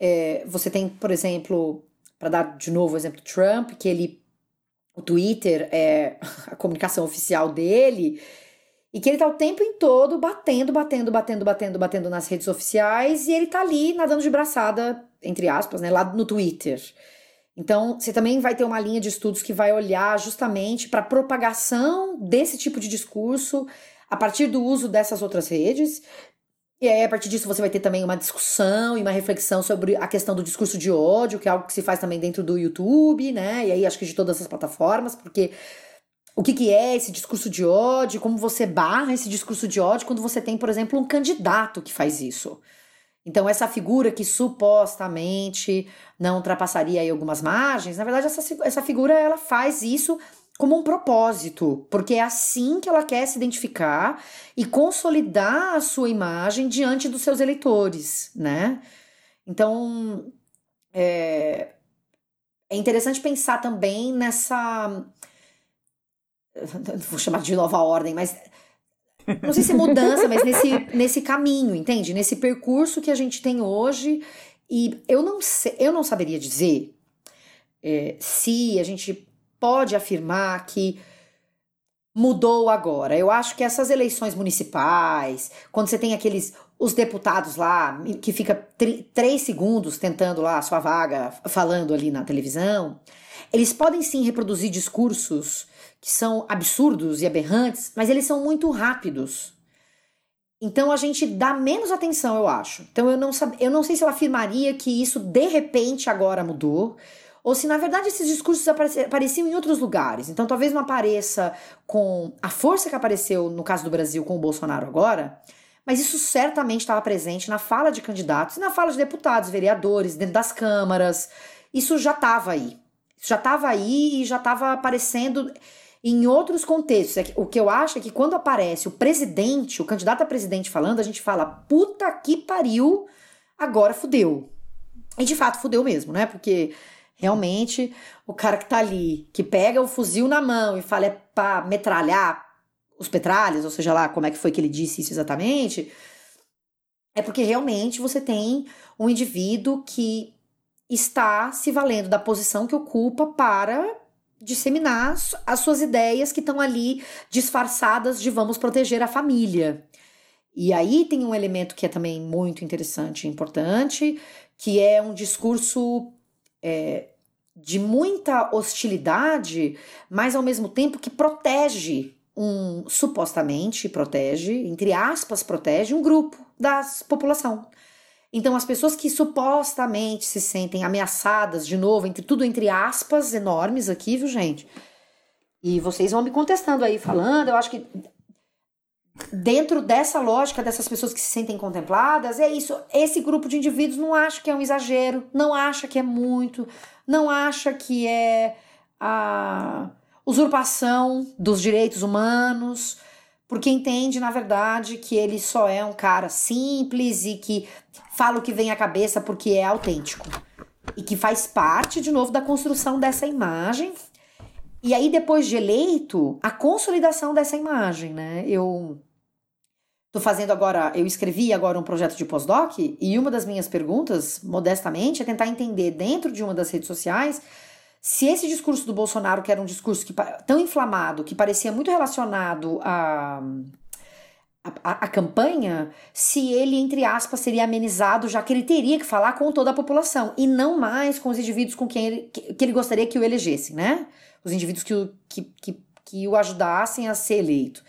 É, você tem, por exemplo, para dar de novo o exemplo do Trump, que ele. O Twitter é a comunicação oficial dele e que ele tá o tempo em todo batendo, batendo, batendo, batendo, batendo nas redes oficiais e ele tá ali nadando de braçada, entre aspas, né, lá no Twitter. Então, você também vai ter uma linha de estudos que vai olhar justamente para a propagação desse tipo de discurso a partir do uso dessas outras redes. E aí, a partir disso, você vai ter também uma discussão e uma reflexão sobre a questão do discurso de ódio, que é algo que se faz também dentro do YouTube, né? E aí, acho que de todas as plataformas, porque o que, que é esse discurso de ódio, como você barra esse discurso de ódio quando você tem, por exemplo, um candidato que faz isso. Então, essa figura que supostamente não ultrapassaria aí algumas margens, na verdade, essa, essa figura ela faz isso como um propósito, porque é assim que ela quer se identificar e consolidar a sua imagem diante dos seus eleitores, né? Então, é, é interessante pensar também nessa. Vou chamar de nova ordem, mas. Não sei se mudança, mas nesse, nesse caminho, entende? Nesse percurso que a gente tem hoje. E eu não, sei, eu não saberia dizer é, se a gente pode afirmar que mudou agora. Eu acho que essas eleições municipais, quando você tem aqueles os deputados lá que fica três segundos tentando lá a sua vaga falando ali na televisão, eles podem sim reproduzir discursos que são absurdos e aberrantes, mas eles são muito rápidos. Então a gente dá menos atenção, eu acho. Então eu não, eu não sei se eu afirmaria que isso de repente agora mudou ou se na verdade esses discursos apareciam em outros lugares. Então talvez não apareça com a força que apareceu no caso do Brasil com o Bolsonaro agora, mas isso certamente estava presente na fala de candidatos e na fala de deputados, vereadores, dentro das câmaras. Isso já estava aí. Já estava aí e já estava aparecendo em outros contextos. É o que eu acho é que quando aparece o presidente, o candidato a presidente falando, a gente fala, puta que pariu, agora fudeu. E de fato fudeu mesmo, né? Porque Realmente, o cara que tá ali, que pega o fuzil na mão e fala é pra metralhar os petralhas, ou seja lá como é que foi que ele disse isso exatamente, é porque realmente você tem um indivíduo que está se valendo da posição que ocupa para disseminar as suas ideias que estão ali disfarçadas de vamos proteger a família. E aí tem um elemento que é também muito interessante e importante, que é um discurso é, de muita hostilidade, mas ao mesmo tempo que protege um supostamente protege, entre aspas, protege um grupo da população. Então as pessoas que supostamente se sentem ameaçadas, de novo, entre tudo entre aspas enormes aqui, viu, gente? E vocês vão me contestando aí, falando, eu acho que dentro dessa lógica dessas pessoas que se sentem contempladas, é isso. Esse grupo de indivíduos não acha que é um exagero, não acha que é muito, não acha que é a usurpação dos direitos humanos, porque entende, na verdade, que ele só é um cara simples e que fala o que vem à cabeça porque é autêntico. E que faz parte, de novo, da construção dessa imagem. E aí, depois de eleito, a consolidação dessa imagem, né? Eu Tô fazendo agora, eu escrevi agora um projeto de pós-doc e uma das minhas perguntas, modestamente, é tentar entender dentro de uma das redes sociais se esse discurso do Bolsonaro, que era um discurso que, tão inflamado, que parecia muito relacionado a, a, a, campanha, se ele, entre aspas, seria amenizado, já que ele teria que falar com toda a população e não mais com os indivíduos com quem ele, que, que ele gostaria que o elegessem, né? Os indivíduos que o, que, que, que o ajudassem a ser eleito.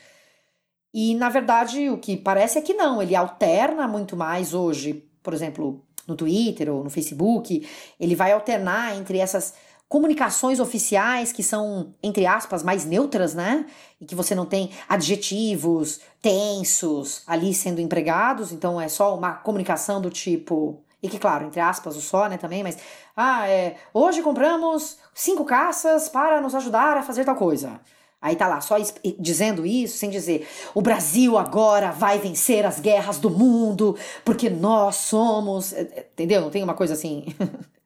E, na verdade, o que parece é que não, ele alterna muito mais hoje, por exemplo, no Twitter ou no Facebook, ele vai alternar entre essas comunicações oficiais que são, entre aspas, mais neutras, né? E que você não tem adjetivos tensos ali sendo empregados, então é só uma comunicação do tipo. E que, claro, entre aspas, o só, né, também, mas. Ah, é. Hoje compramos cinco caças para nos ajudar a fazer tal coisa. Aí tá lá, só dizendo isso, sem dizer o Brasil agora vai vencer as guerras do mundo, porque nós somos. É, é, entendeu? Não tem uma coisa assim.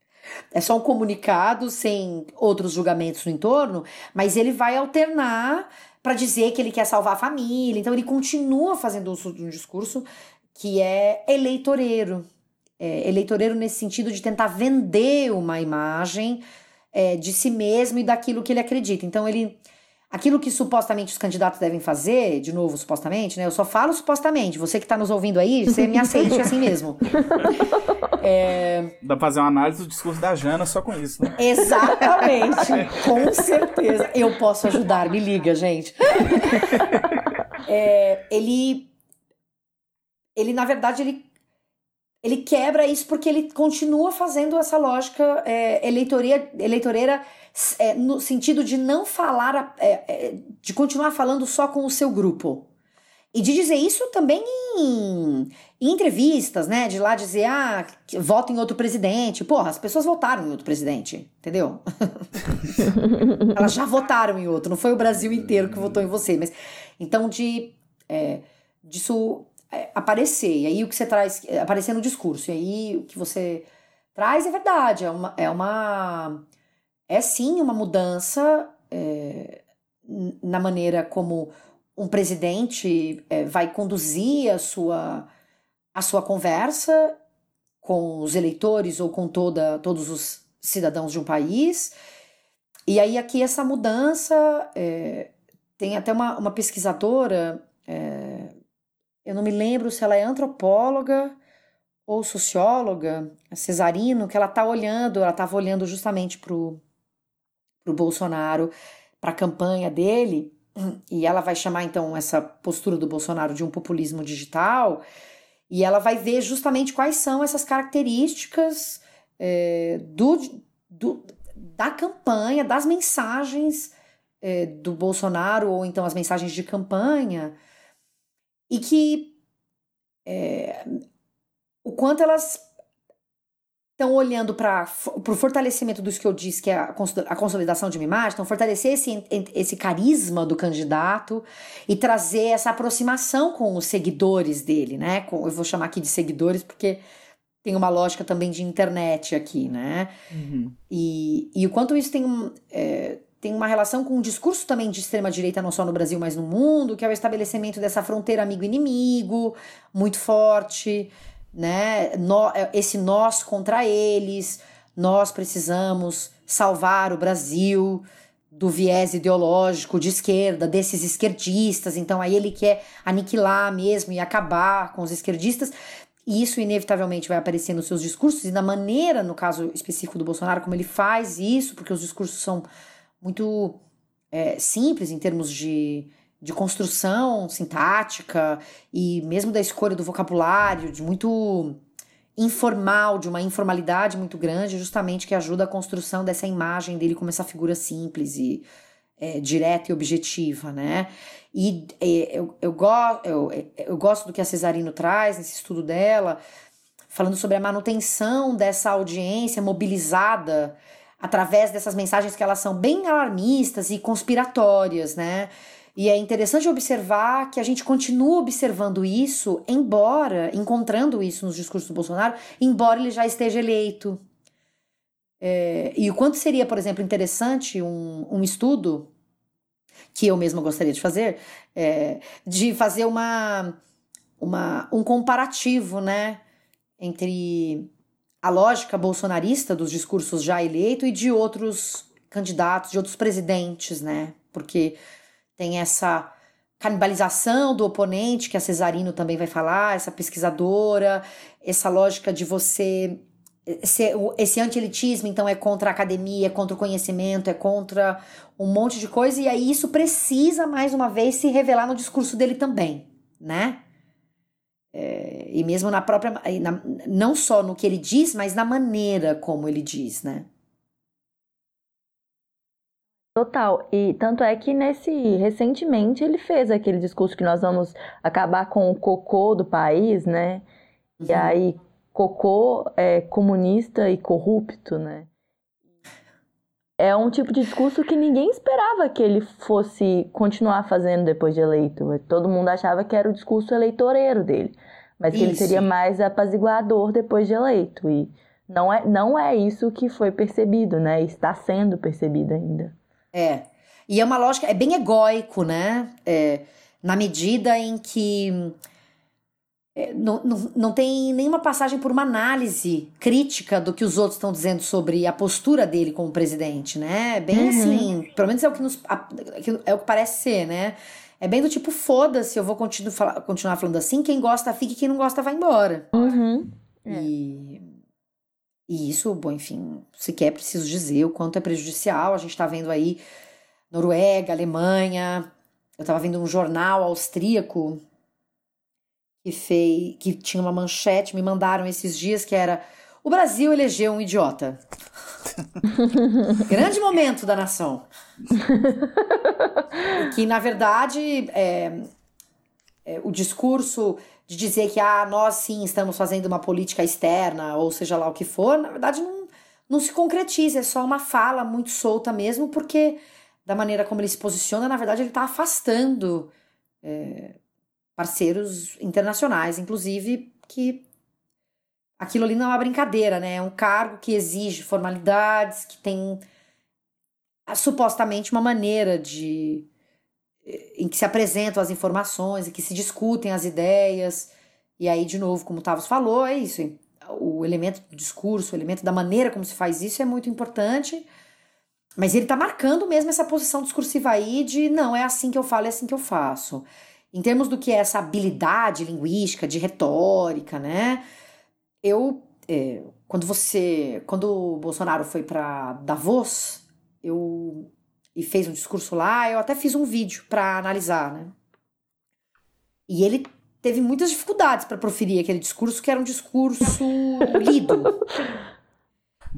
é só um comunicado sem outros julgamentos no entorno, mas ele vai alternar para dizer que ele quer salvar a família. Então ele continua fazendo uso de um discurso que é eleitoreiro. É, eleitoreiro nesse sentido de tentar vender uma imagem é, de si mesmo e daquilo que ele acredita. Então ele aquilo que supostamente os candidatos devem fazer, de novo, supostamente, né? Eu só falo supostamente. Você que está nos ouvindo aí, você me aceite assim mesmo. É... Dá pra fazer uma análise do discurso da Jana só com isso, né? Exatamente. com certeza. Eu posso ajudar, me liga, gente. É, ele ele na verdade, ele, ele quebra isso porque ele continua fazendo essa lógica é, eleitoria, eleitoreira é, no sentido de não falar, é, é, de continuar falando só com o seu grupo. E de dizer isso também em, em, entrevistas, né? De lá dizer, ah, vota em outro presidente. Porra, as pessoas votaram em outro presidente, entendeu? Elas já votaram em outro, não foi o Brasil inteiro que votou em você. Mas então, de é, disso aparecer, e aí o que você traz, é, aparecer no discurso, e aí o que você traz é verdade, é uma. É, uma, é sim uma mudança é, na maneira como um presidente é, vai conduzir a sua, a sua conversa com os eleitores ou com toda, todos os cidadãos de um país. E aí, aqui, essa mudança. É, tem até uma, uma pesquisadora, é, eu não me lembro se ela é antropóloga ou socióloga, Cesarino, que ela está olhando, ela estava olhando justamente para o Bolsonaro, para a campanha dele, e ela vai chamar então essa postura do Bolsonaro de um populismo digital, e ela vai ver justamente quais são essas características é, do, do, da campanha, das mensagens é, do Bolsonaro, ou então as mensagens de campanha, e que é, o quanto elas estão olhando para o fortalecimento dos que eu disse, que é a, consolidação de uma imagem, então fortalecer esse, esse carisma do candidato e trazer essa aproximação com os seguidores dele, né? Com, eu vou chamar aqui de seguidores porque tem uma lógica também de internet aqui, né? Uhum. E, e o quanto isso tem, é, tem uma relação com um discurso também de extrema-direita, não só no Brasil, mas no mundo, que é o estabelecimento dessa fronteira amigo-inimigo muito forte né? É, esse nós contra eles, nós precisamos salvar o Brasil do viés ideológico de esquerda, desses esquerdistas. Então aí ele quer aniquilar mesmo e acabar com os esquerdistas. E isso inevitavelmente vai aparecer nos seus discursos e na maneira, no caso específico do Bolsonaro, como ele faz isso, porque os discursos são muito é, simples em termos de de construção sintática e mesmo da escolha do vocabulário, de muito informal, de uma informalidade muito grande, justamente que ajuda a construção dessa imagem dele como essa figura simples e é, direta e objetiva, né? E é, eu, eu, go eu, eu gosto do que a Cesarino traz nesse estudo dela, falando sobre a manutenção dessa audiência mobilizada através dessas mensagens que elas são bem alarmistas e conspiratórias, né? E é interessante observar que a gente continua observando isso, embora, encontrando isso nos discursos do Bolsonaro, embora ele já esteja eleito. É, e o quanto seria, por exemplo, interessante um, um estudo, que eu mesma gostaria de fazer, é, de fazer uma, uma, um comparativo, né, entre a lógica bolsonarista dos discursos já eleito e de outros candidatos, de outros presidentes, né, porque tem essa canibalização do oponente, que a Cesarino também vai falar, essa pesquisadora, essa lógica de você. Esse, esse anti-elitismo, então, é contra a academia, é contra o conhecimento, é contra um monte de coisa, e aí isso precisa, mais uma vez, se revelar no discurso dele também, né? É, e mesmo na própria. Na, não só no que ele diz, mas na maneira como ele diz, né? Total. E tanto é que nesse recentemente ele fez aquele discurso que nós vamos acabar com o cocô do país, né? Uhum. E aí cocô é comunista e corrupto, né? É um tipo de discurso que ninguém esperava que ele fosse continuar fazendo depois de eleito. Todo mundo achava que era o discurso eleitoreiro dele, mas que isso. ele seria mais apaziguador depois de eleito. E não é, não é isso que foi percebido, né? Está sendo percebido ainda. É. E é uma lógica, é bem egóico, né? É, na medida em que é, não, não, não tem nenhuma passagem por uma análise crítica do que os outros estão dizendo sobre a postura dele como presidente, né? Bem uhum. assim, pelo menos é o que nos é o que parece ser, né? É bem do tipo, foda-se, eu vou continuar, continuar falando assim, quem gosta fica e quem não gosta vai embora. Uhum. E e isso, bom, enfim, sequer preciso dizer o quanto é prejudicial. A gente está vendo aí Noruega, Alemanha. Eu estava vendo um jornal austríaco que fez, que tinha uma manchete, me mandaram esses dias que era o Brasil elegeu um idiota. Grande momento da nação. que, na verdade, é, é, o discurso de dizer que ah, nós sim estamos fazendo uma política externa, ou seja lá o que for, na verdade não, não se concretiza, é só uma fala muito solta mesmo, porque da maneira como ele se posiciona, na verdade ele está afastando é, parceiros internacionais, inclusive, que aquilo ali não é uma brincadeira, né? É um cargo que exige formalidades, que tem supostamente uma maneira de em que se apresentam as informações, em que se discutem as ideias. E aí, de novo, como o Tavos falou, é isso. O elemento do discurso, o elemento da maneira como se faz isso é muito importante. Mas ele está marcando mesmo essa posição discursiva aí de não, é assim que eu falo, é assim que eu faço. Em termos do que é essa habilidade linguística, de retórica, né? Eu, é, quando você, quando o Bolsonaro foi para Davos, eu e fez um discurso lá, eu até fiz um vídeo para analisar, né? E ele teve muitas dificuldades para proferir aquele discurso, que era um discurso lido.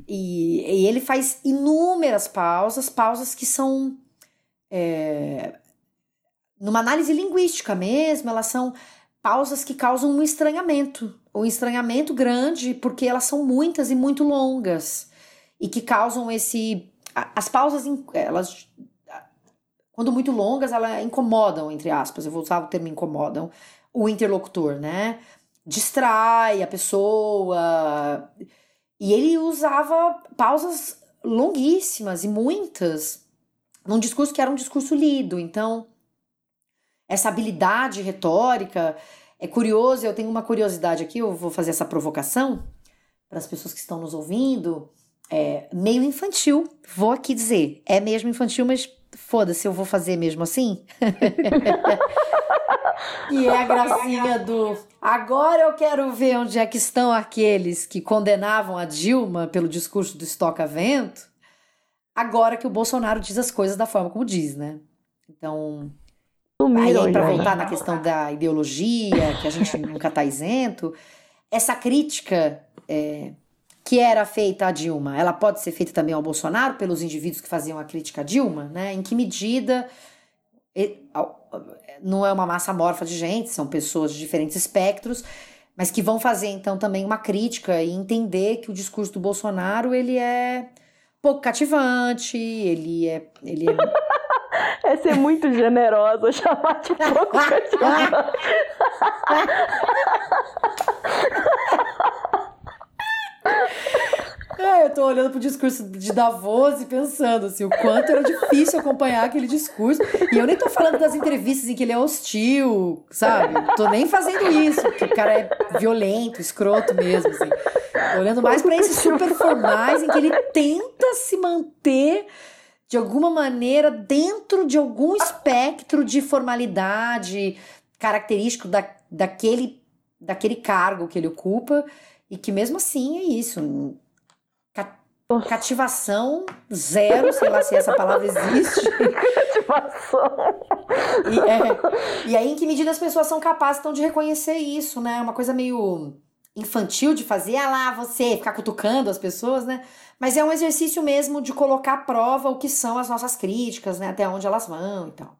E, e, ele faz inúmeras pausas, pausas que são. É, numa análise linguística mesmo, elas são pausas que causam um estranhamento. Um estranhamento grande, porque elas são muitas e muito longas. E que causam esse as pausas, elas, quando muito longas, elas incomodam, entre aspas, eu vou usar o termo incomodam, o interlocutor, né? Distrai a pessoa. E ele usava pausas longuíssimas e muitas num discurso que era um discurso lido. Então, essa habilidade retórica é curioso. Eu tenho uma curiosidade aqui, eu vou fazer essa provocação para as pessoas que estão nos ouvindo é, meio infantil, vou aqui dizer. É mesmo infantil, mas foda-se, eu vou fazer mesmo assim. e é a gracinha do. Agora eu quero ver onde é que estão aqueles que condenavam a Dilma pelo discurso do Estoca Vento, agora que o Bolsonaro diz as coisas da forma como diz, né? Então. Sumiram, aí, para voltar na questão da ideologia, que a gente nunca tá isento, essa crítica. É, que era feita a Dilma, ela pode ser feita também ao Bolsonaro pelos indivíduos que faziam a crítica a Dilma, né? Em que medida não é uma massa morfa de gente, são pessoas de diferentes espectros, mas que vão fazer então também uma crítica e entender que o discurso do Bolsonaro ele é pouco cativante, ele é ele é É ser muito generosa chamar de pouco cativante. É, eu tô olhando pro discurso de Davos e pensando assim, o quanto era difícil acompanhar aquele discurso. E eu nem tô falando das entrevistas em que ele é hostil, sabe? Tô nem fazendo isso, porque o cara é violento, escroto mesmo, assim. Tô olhando mais para esses super formais em que ele tenta se manter de alguma maneira dentro de algum espectro de formalidade característico da, daquele, daquele cargo que ele ocupa e que mesmo assim é isso. Cativação zero, sei lá se essa palavra existe. Cativação. E, é, e aí, em que medida as pessoas são capazes então, de reconhecer isso, né? Uma coisa meio infantil de fazer, ah lá, você, ficar cutucando as pessoas, né? Mas é um exercício mesmo de colocar à prova o que são as nossas críticas, né? Até onde elas vão e tal.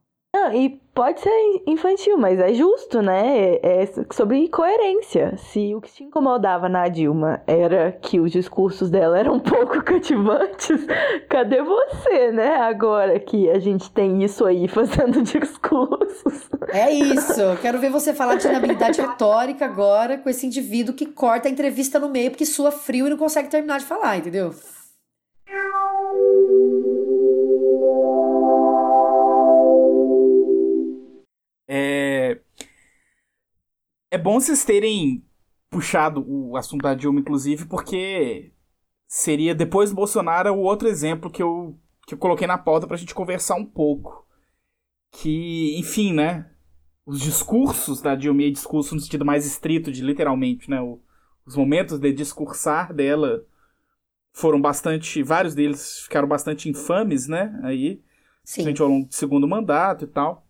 E pode ser infantil, mas é justo, né? É, é sobre coerência. Se o que te incomodava na Dilma era que os discursos dela eram um pouco cativantes, cadê você, né? Agora que a gente tem isso aí fazendo discursos. É isso. Quero ver você falar de inabilidade retórica agora com esse indivíduo que corta a entrevista no meio porque sua frio e não consegue terminar de falar, entendeu? É, é bom vocês terem puxado o assunto da Dilma, inclusive, porque seria, depois do Bolsonaro, o outro exemplo que eu, que eu coloquei na pauta pra gente conversar um pouco. Que, enfim, né? Os discursos da Dilma, e discurso no sentido mais estrito de literalmente, né? O, os momentos de discursar dela foram bastante. Vários deles ficaram bastante infames, né? Aí. Sim. ao longo do segundo mandato e tal.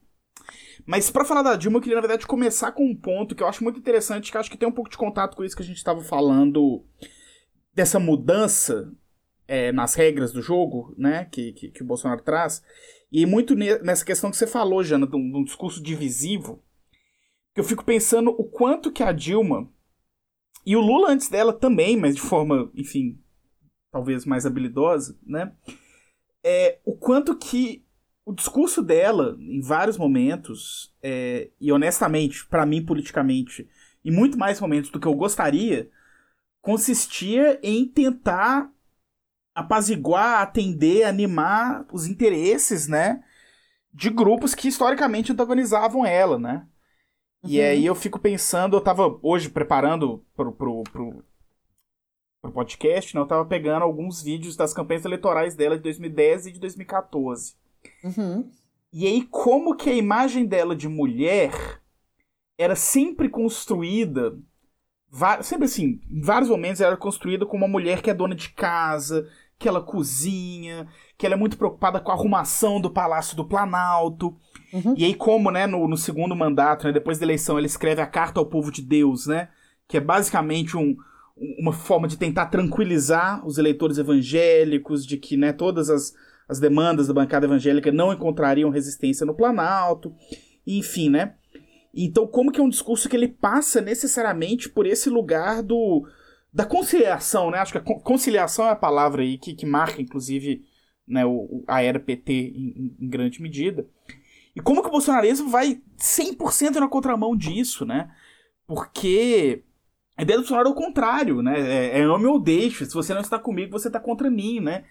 Mas para falar da Dilma, eu queria, na verdade, começar com um ponto que eu acho muito interessante, que acho que tem um pouco de contato com isso que a gente estava falando, dessa mudança é, nas regras do jogo, né, que, que, que, o Bolsonaro traz, e muito nessa questão que você falou, Jana, de um, de um discurso divisivo, que eu fico pensando o quanto que a Dilma, e o Lula antes dela também, mas de forma, enfim, talvez mais habilidosa, né, é, o quanto que o discurso dela, em vários momentos, é, e honestamente, para mim politicamente, em muito mais momentos do que eu gostaria, consistia em tentar apaziguar, atender, animar os interesses, né, de grupos que historicamente antagonizavam ela, né? Uhum. E aí eu fico pensando, eu tava hoje preparando pro, pro, pro, pro podcast, né, eu tava pegando alguns vídeos das campanhas eleitorais dela de 2010 e de 2014. Uhum. E aí, como que a imagem dela de mulher era sempre construída, sempre assim, em vários momentos era construída como uma mulher que é dona de casa, que ela cozinha, que ela é muito preocupada com a arrumação do Palácio do Planalto. Uhum. E aí, como, né, no, no segundo mandato, né, depois da eleição, ela escreve a Carta ao Povo de Deus, né? Que é basicamente um, uma forma de tentar tranquilizar os eleitores evangélicos, de que, né, todas as, as demandas da bancada evangélica não encontrariam resistência no Planalto, enfim, né? Então, como que é um discurso que ele passa necessariamente por esse lugar do da conciliação, né? Acho que a conciliação é a palavra aí que, que marca, inclusive, né, o, a era PT em, em, grande medida. E como que o bolsonarismo vai 100% na contramão disso, né? Porque a ideia do Bolsonaro é o contrário, né? É, é ame ou deixe. Se você não está comigo, você está contra mim, né?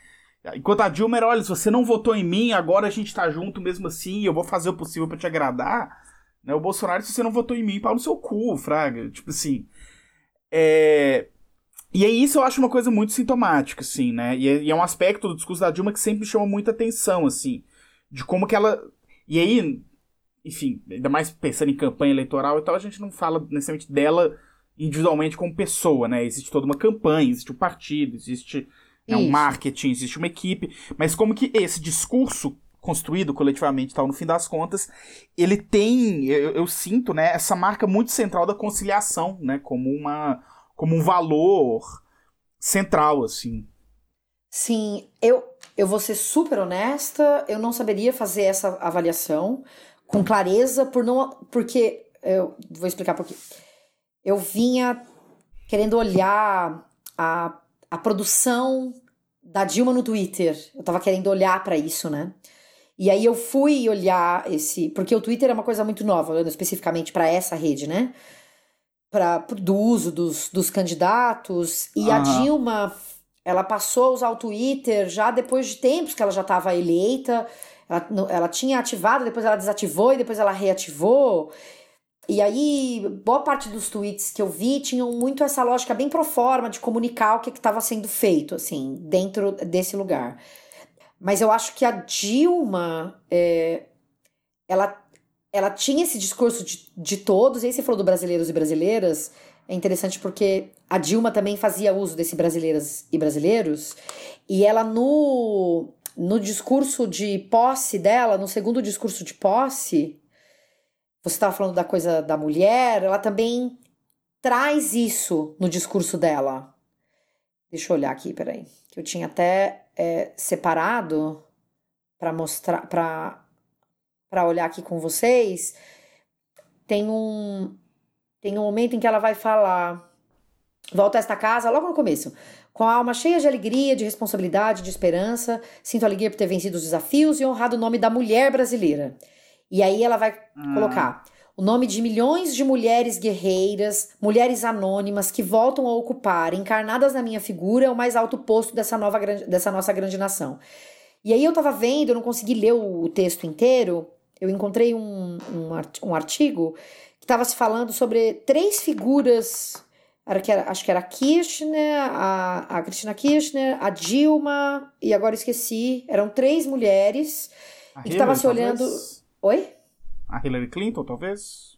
Enquanto a Dilma era, olha, se você não votou em mim, agora a gente está junto mesmo assim, eu vou fazer o possível para te agradar. Né? O Bolsonaro, se você não votou em mim, pau no seu cu, fraga. Tipo assim. É... E aí isso eu acho uma coisa muito sintomática, assim, né? E é, e é, um aspecto do discurso da Dilma que sempre chama muita atenção, assim. De como que ela. E aí, enfim, ainda mais pensando em campanha eleitoral e tal, a gente não fala necessariamente dela individualmente como pessoa, né? Existe toda uma campanha, existe um partido, existe né, um marketing, existe uma equipe. Mas como que esse discurso construído coletivamente tal, no fim das contas, ele tem, eu, eu sinto, né, essa marca muito central da conciliação, né? Como uma como um valor central, assim. Sim, eu, eu vou ser super honesta, eu não saberia fazer essa avaliação com clareza, por não, porque, eu vou explicar por quê. Eu vinha querendo olhar a, a produção da Dilma no Twitter, eu tava querendo olhar para isso, né? E aí eu fui olhar esse, porque o Twitter é uma coisa muito nova, olhando especificamente para essa rede, né? pra, do uso dos, dos candidatos. E a Dilma, ela passou a usar o Twitter já depois de tempos que ela já estava eleita. Ela, ela tinha ativado, depois ela desativou e depois ela reativou. E aí, boa parte dos tweets que eu vi tinham muito essa lógica bem pro forma de comunicar o que estava sendo feito, assim, dentro desse lugar. Mas eu acho que a Dilma, é, ela ela tinha esse discurso de, de todos, e aí você falou do brasileiros e brasileiras, é interessante porque a Dilma também fazia uso desse brasileiras e brasileiros, e ela no, no discurso de posse dela, no segundo discurso de posse, você estava falando da coisa da mulher, ela também traz isso no discurso dela. Deixa eu olhar aqui, peraí. Que eu tinha até é, separado para mostrar, para olhar aqui com vocês, tem um tem um momento em que ela vai falar Volto a esta casa logo no começo. Com a alma cheia de alegria, de responsabilidade, de esperança, sinto alegria por ter vencido os desafios e honrado o nome da mulher brasileira. E aí ela vai ah. colocar o nome de milhões de mulheres guerreiras, mulheres anônimas que voltam a ocupar, encarnadas na minha figura, o mais alto posto dessa, nova, dessa nossa grande nação. E aí eu tava vendo, eu não consegui ler o texto inteiro, eu encontrei um, um, artigo que estava se falando sobre três figuras. Era que era, acho que era a Kirchner, a, a Cristina Kirchner, a Dilma, e agora esqueci. Eram três mulheres. A e que estava se olhando. Talvez? Oi? A Hillary Clinton, talvez?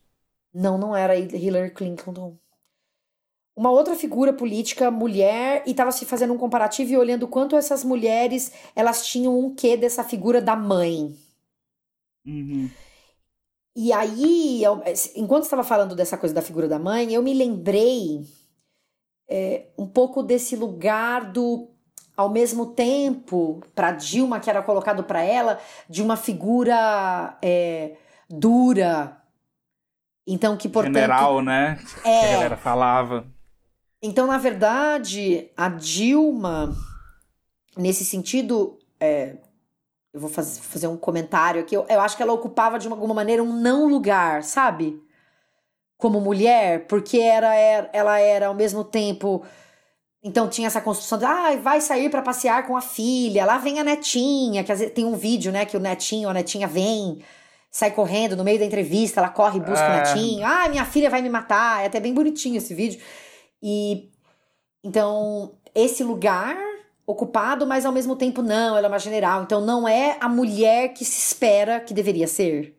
Não, não era Hillary Clinton. Uma outra figura política, mulher, e estava se fazendo um comparativo e olhando quanto essas mulheres elas tinham um quê dessa figura da mãe. Uhum. E aí, eu, enquanto estava falando dessa coisa da figura da mãe, eu me lembrei é, um pouco desse lugar do ao mesmo tempo, para Dilma, que era colocado para ela, de uma figura é, dura. Então, que portanto. General, né? É. Que a galera falava. Então, na verdade, a Dilma, nesse sentido, é, eu vou faz, fazer um comentário aqui. Eu, eu acho que ela ocupava de alguma maneira um não lugar, sabe? Como mulher, porque era, era ela era ao mesmo tempo. Então tinha essa construção de, ah, vai sair para passear com a filha, lá vem a netinha, que às vezes tem um vídeo, né, que o netinho, a netinha vem, sai correndo no meio da entrevista, ela corre e busca É. o netinho. Ah, minha filha vai me matar. É até bem bonitinho esse vídeo. E então, esse lugar ocupado, mas ao mesmo tempo não, ela é uma general. Então, não é a mulher que se espera que deveria ser.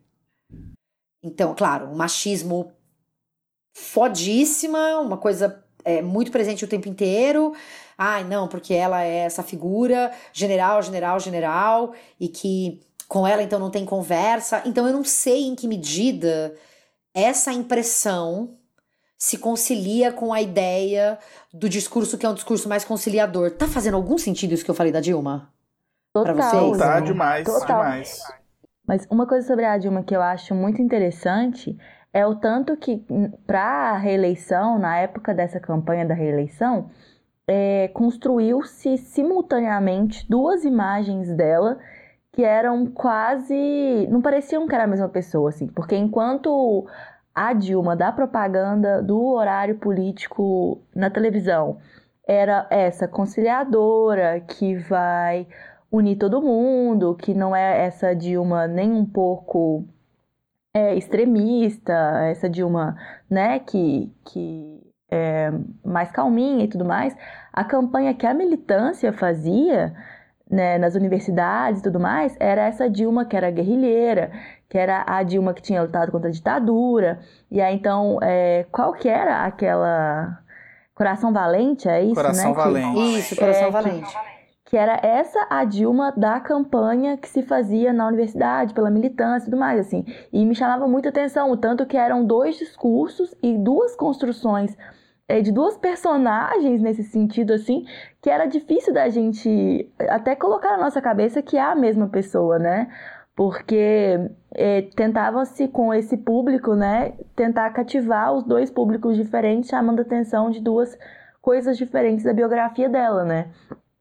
Então, claro, um machismo fodíssima, uma coisa é, muito presente o tempo inteiro. Ai, não, porque ela é essa figura general, general, general, e que com ela então não tem conversa. Então, eu não sei em que medida essa impressão se concilia com a ideia do discurso que é um discurso mais conciliador. Tá fazendo algum sentido isso que eu falei da Dilma? Pra Total. vocês? Tá demais, Total. demais. Mas uma coisa sobre a Dilma que eu acho muito interessante é o tanto que, para a reeleição, na época dessa campanha da reeleição, é, construiu-se simultaneamente duas imagens dela que eram quase. não pareciam que era a mesma pessoa, assim. Porque enquanto a Dilma da propaganda do horário político na televisão era essa conciliadora que vai unir todo mundo, que não é essa Dilma nem um pouco é, extremista, essa Dilma, né, que, que é mais calminha e tudo mais. A campanha que a militância fazia, né, nas universidades e tudo mais, era essa Dilma que era guerrilheira, que era a Dilma que tinha lutado contra a ditadura. E aí, então, é, qual que era aquela... Coração Valente, é isso, Coração né? que- Valente. Isso, Coração É, que- Valente. que era essa a Dilma da campanha que se fazia na universidade, pela militância e tudo mais, assim. E me chamava muita atenção, o tanto que eram dois discursos e duas construções eh, de duas personagens nesse sentido, assim, que era difícil da gente até colocar na nossa cabeça que é a mesma pessoa, né? Porque eh, tentava-se com esse público, né, tentar cativar os dois públicos diferentes, chamando a atenção de duas coisas diferentes da biografia dela, né?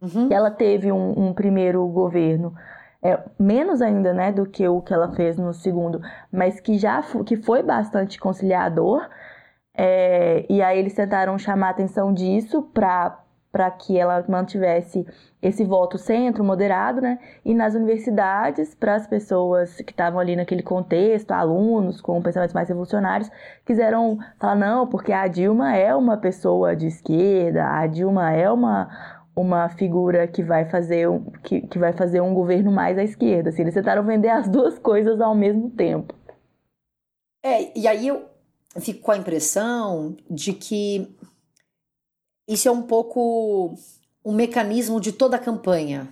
Uhum. Ela teve um, um primeiro governo é, menos ainda, né, do que o que ela fez no segundo, mas que já que foi bastante conciliador. é, e aí eles tentaram chamar a atenção disso para para que ela mantivesse esse voto centro, moderado, né? E nas universidades, para as pessoas que estavam ali naquele contexto, alunos com pensamentos mais revolucionários, quiseram falar não, porque a Dilma é uma pessoa de esquerda, a Dilma é uma uma figura que vai fazer um, que, que vai fazer um governo mais à esquerda. Assim, eles tentaram vender as duas coisas ao mesmo tempo. É, e aí eu fico com a impressão de que isso é um pouco um mecanismo de toda a campanha.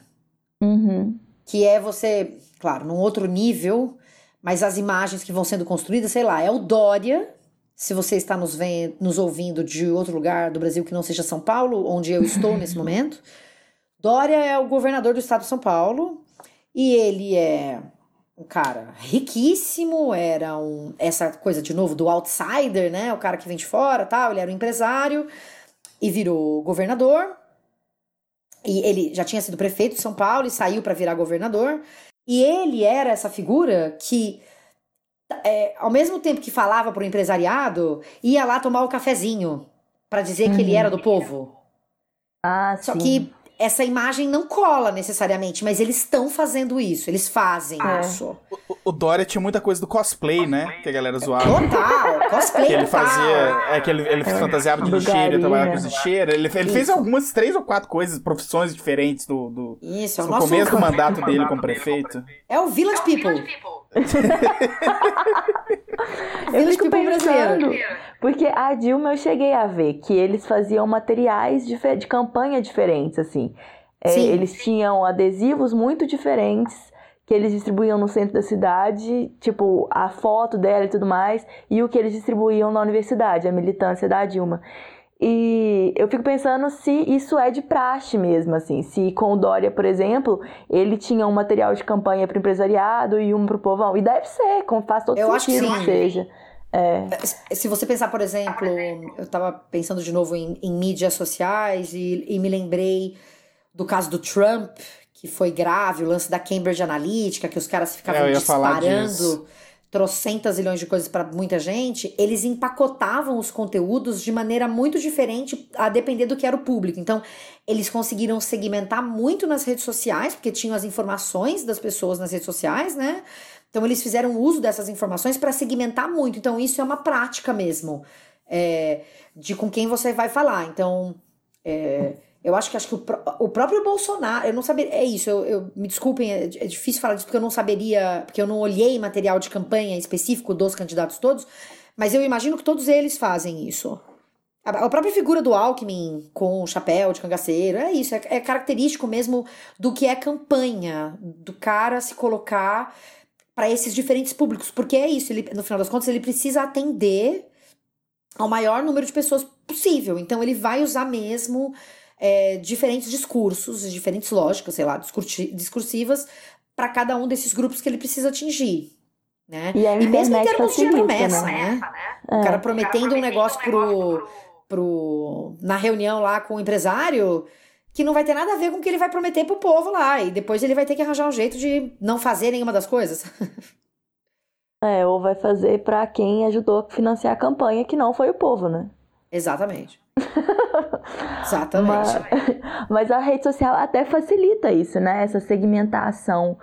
Uhum. que é você, claro, num outro nível, mas as imagens que vão sendo construídas, sei lá, é o Dória. Se você está nos, vendo, nos ouvindo de outro lugar do Brasil que não seja São Paulo, onde eu estou nesse momento, Dória é o governador do estado de São Paulo e ele é um cara riquíssimo, era um essa coisa de novo do outsider, né? O cara que vem de fora, tal, ele era um empresário e virou governador. E ele já tinha sido prefeito de São Paulo e saiu para virar governador. E ele era essa figura que, é, ao mesmo tempo que falava pro empresariado, ia lá tomar o cafezinho para dizer que ele Uhum. era do povo. Ah, Só sim. que essa imagem não cola necessariamente, mas eles estão fazendo isso, eles fazem É. isso. O, o Dória tinha muita coisa do cosplay, né? Que a galera zoava. Total, cosplay Que ele fazia. É que ele, ele fantasiava de lixeira, trabalhava com lixeira. Ele, ele fez algumas, três ou quatro coisas, profissões diferentes do, do, Isso, é o no nosso... começo do mandato dele como prefeito. É o Village People. Eu Village fico People brasileiro. pensando, porque a Dilma eu cheguei a ver que eles faziam materiais dife- de campanha diferentes, assim. É, eles tinham adesivos muito diferentes que eles distribuíam no centro da cidade, tipo, a foto dela e tudo mais, e o que eles distribuíam na universidade, a militância da Dilma. E eu fico pensando se isso é de praxe mesmo, assim. Se com o Dória, por exemplo, ele tinha um material de campanha para o empresariado e um para o povão. E deve ser, como faz todo eu sentido que, que seja. É. Se você pensar, por exemplo, eu estava pensando de novo em, em mídias sociais e, e, me lembrei do caso do Trump, que foi grave, o lance da Cambridge Analytica, que os caras ficavam é, disparando trocentas milhões de coisas para muita gente, eles empacotavam os conteúdos de maneira muito diferente a depender do que era o público. Então, eles conseguiram segmentar muito nas redes sociais, porque tinham as informações das pessoas nas redes sociais, né? Então, eles fizeram uso dessas informações para segmentar muito. Então, isso é uma prática mesmo é, de com quem você vai falar. Então, é, eu acho que acho que o, o próprio Bolsonaro, eu não saberia, é isso, eu, eu me desculpem, é, é, difícil falar disso porque eu não saberia, porque eu não olhei material de campanha específico dos candidatos todos, mas eu imagino que todos eles fazem isso. A, própria figura do Alckmin com o chapéu de cangaceiro, é isso, é, é característico mesmo do que é campanha, do cara se colocar para esses diferentes públicos, porque é isso, ele, no final das contas ele precisa atender ao maior número de pessoas possível, então ele vai usar mesmo é, diferentes discursos, diferentes lógicas, sei lá, discursivas para cada um desses grupos que ele precisa atingir. Né? E, e mesmo em termos de promessa, né? né? É. O cara prometendo um negócio pro, pro, na reunião lá com o empresário que não vai ter nada a ver com o que ele vai prometer pro povo lá. E depois ele vai ter que arranjar um jeito de não fazer nenhuma das coisas. é, ou vai fazer para quem ajudou a financiar a campanha, que não foi o povo, né? Exatamente. Exatamente. Mas, mas, a rede social até facilita isso, né? Essa segmentação